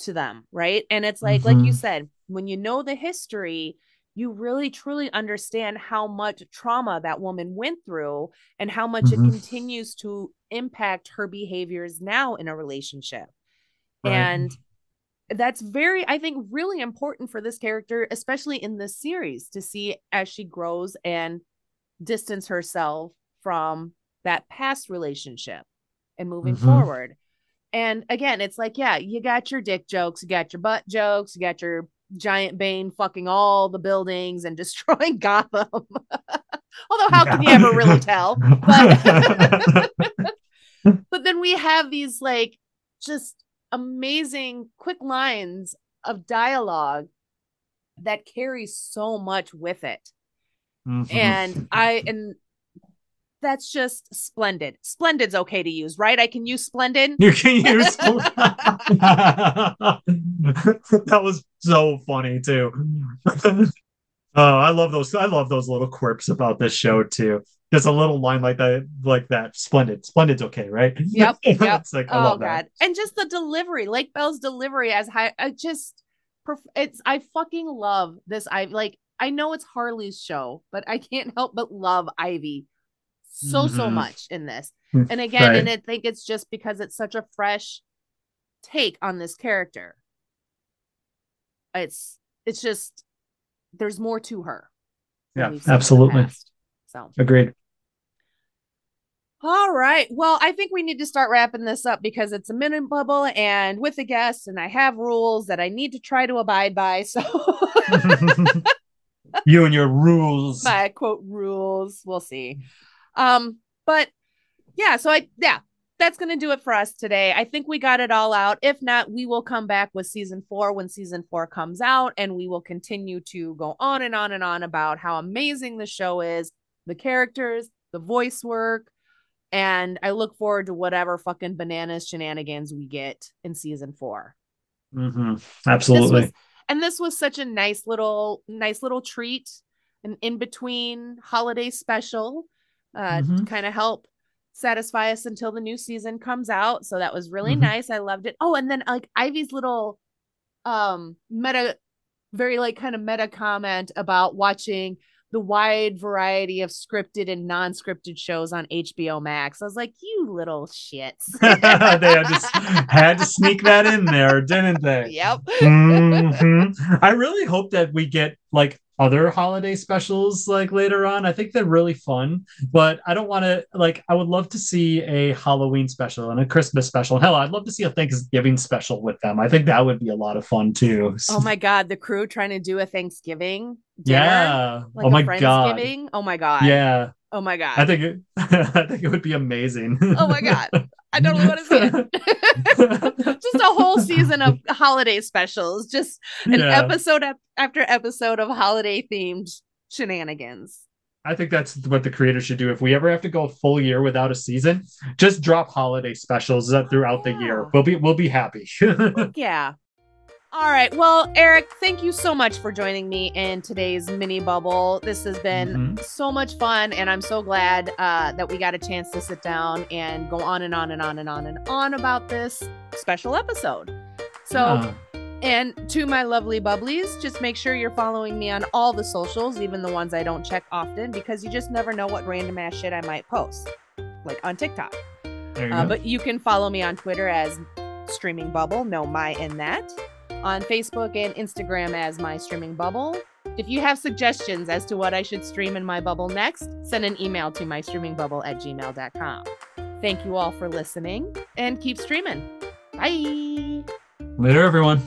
to them, right? And it's like, mm-hmm. like you mm-hmm. said, when you know the history, you really truly understand how much trauma that woman went through and how much mm-hmm. it continues to impact her behaviors now in a relationship. Right. And that's very, I think, really important for this character, especially in this series, to see as she grows and distance herself from that past relationship and moving mm-hmm. forward. And again, it's like, yeah, you got your dick jokes, you got your butt jokes, you got your giant Bane fucking all the buildings and *laughs* destroying Gotham. *laughs* Although, how can you ever really tell? *laughs* But, but then we have these like just amazing quick lines of dialogue that carry so much with it. Mm-hmm. And I and that's just splendid. Splendid's okay to use, right? I can use splendid. You can use *laughs* *laughs* that was so funny too. *laughs* oh, I love those. I love those little quirks about this show too. Just a little line like that, like that. Splendid. Splendid's okay, right? Yep. Yep. like, oh god. That. And just the delivery, Lake Bell's delivery as high. I just, it's. I fucking love this. I like. I know it's Harley's show, but I can't *laughs* help but love Ivy so mm-hmm. so much in this. Hmm. And again, right. and I think it's just because it's such a fresh take on this character. It's it's just there's more to her. Yeah, absolutely. So agreed. All right. Well, I think we need to start wrapping this up because it's a minute bubble and with the guests, and I have rules that I need to try to abide by. So *laughs* *laughs* you and your rules. My quote rules. We'll see. Um, but yeah, so I yeah, that's gonna do it for us today. I think we got it all out. If not, we will come back with season four when season four comes out, and we will continue to go on and on and on about how amazing the show is, the characters, the voice work. And I look forward to whatever fucking bananas shenanigans we get in season 4 mm-hmm. Absolutely. And this was such a nice little, nice little treat, an in between holiday special uh, mm-hmm. to kind of help satisfy us until the new season comes out. So that was really mm-hmm. nice. I loved it. Oh, and then like Ivy's little um meta very like kind of meta comment about watching the wide variety of scripted and non-scripted shows on HBO Max. I was like, you little shits. *laughs* they just had to sneak that in there, didn't they? *laughs* Yep. Mm-hmm. I really hope that we get like other holiday specials like later on. I think they're really fun, but I don't want to like I would love to see a Halloween special and a Christmas special. Hell, I'd love to see a Thanksgiving special with them. I think that would be a lot of fun too. Oh my god, the crew trying to do a Thanksgiving dinner, yeah. Like oh my god. Oh my god. Yeah. Oh my god. I think it, *laughs* I think it would be amazing. Oh my god. *laughs* I totally want to see it. *laughs* *laughs* just a whole season of holiday specials, just an yeah. episode after episode of holiday themed shenanigans. I think that's what the creators should do. If we ever have to go a full year without a season, just drop holiday specials uh, throughout yeah. the year. Oh, we'll be we'll be happy. *laughs* yeah. All right. Well, Eric, thank you so much for joining me in today's mini bubble. This has been mm-hmm. so much fun, and I'm so glad uh, that we got a chance to sit down and go on and on and on and on and on about this special episode. So, And to my lovely bubblies, just make sure you're following me on all the socials, even the ones I don't check often, because you just never know what random ass shit I might post, like on TikTok. You Uh, but you can follow me on Twitter as Streaming Bubble, no my in that. On Facebook and Instagram as My Streaming Bubble. If you have suggestions as to what I should stream in my bubble next, send an email to mystreamingbubble at gmail.com. Thank you all for listening and keep streaming. Bye. Later, everyone.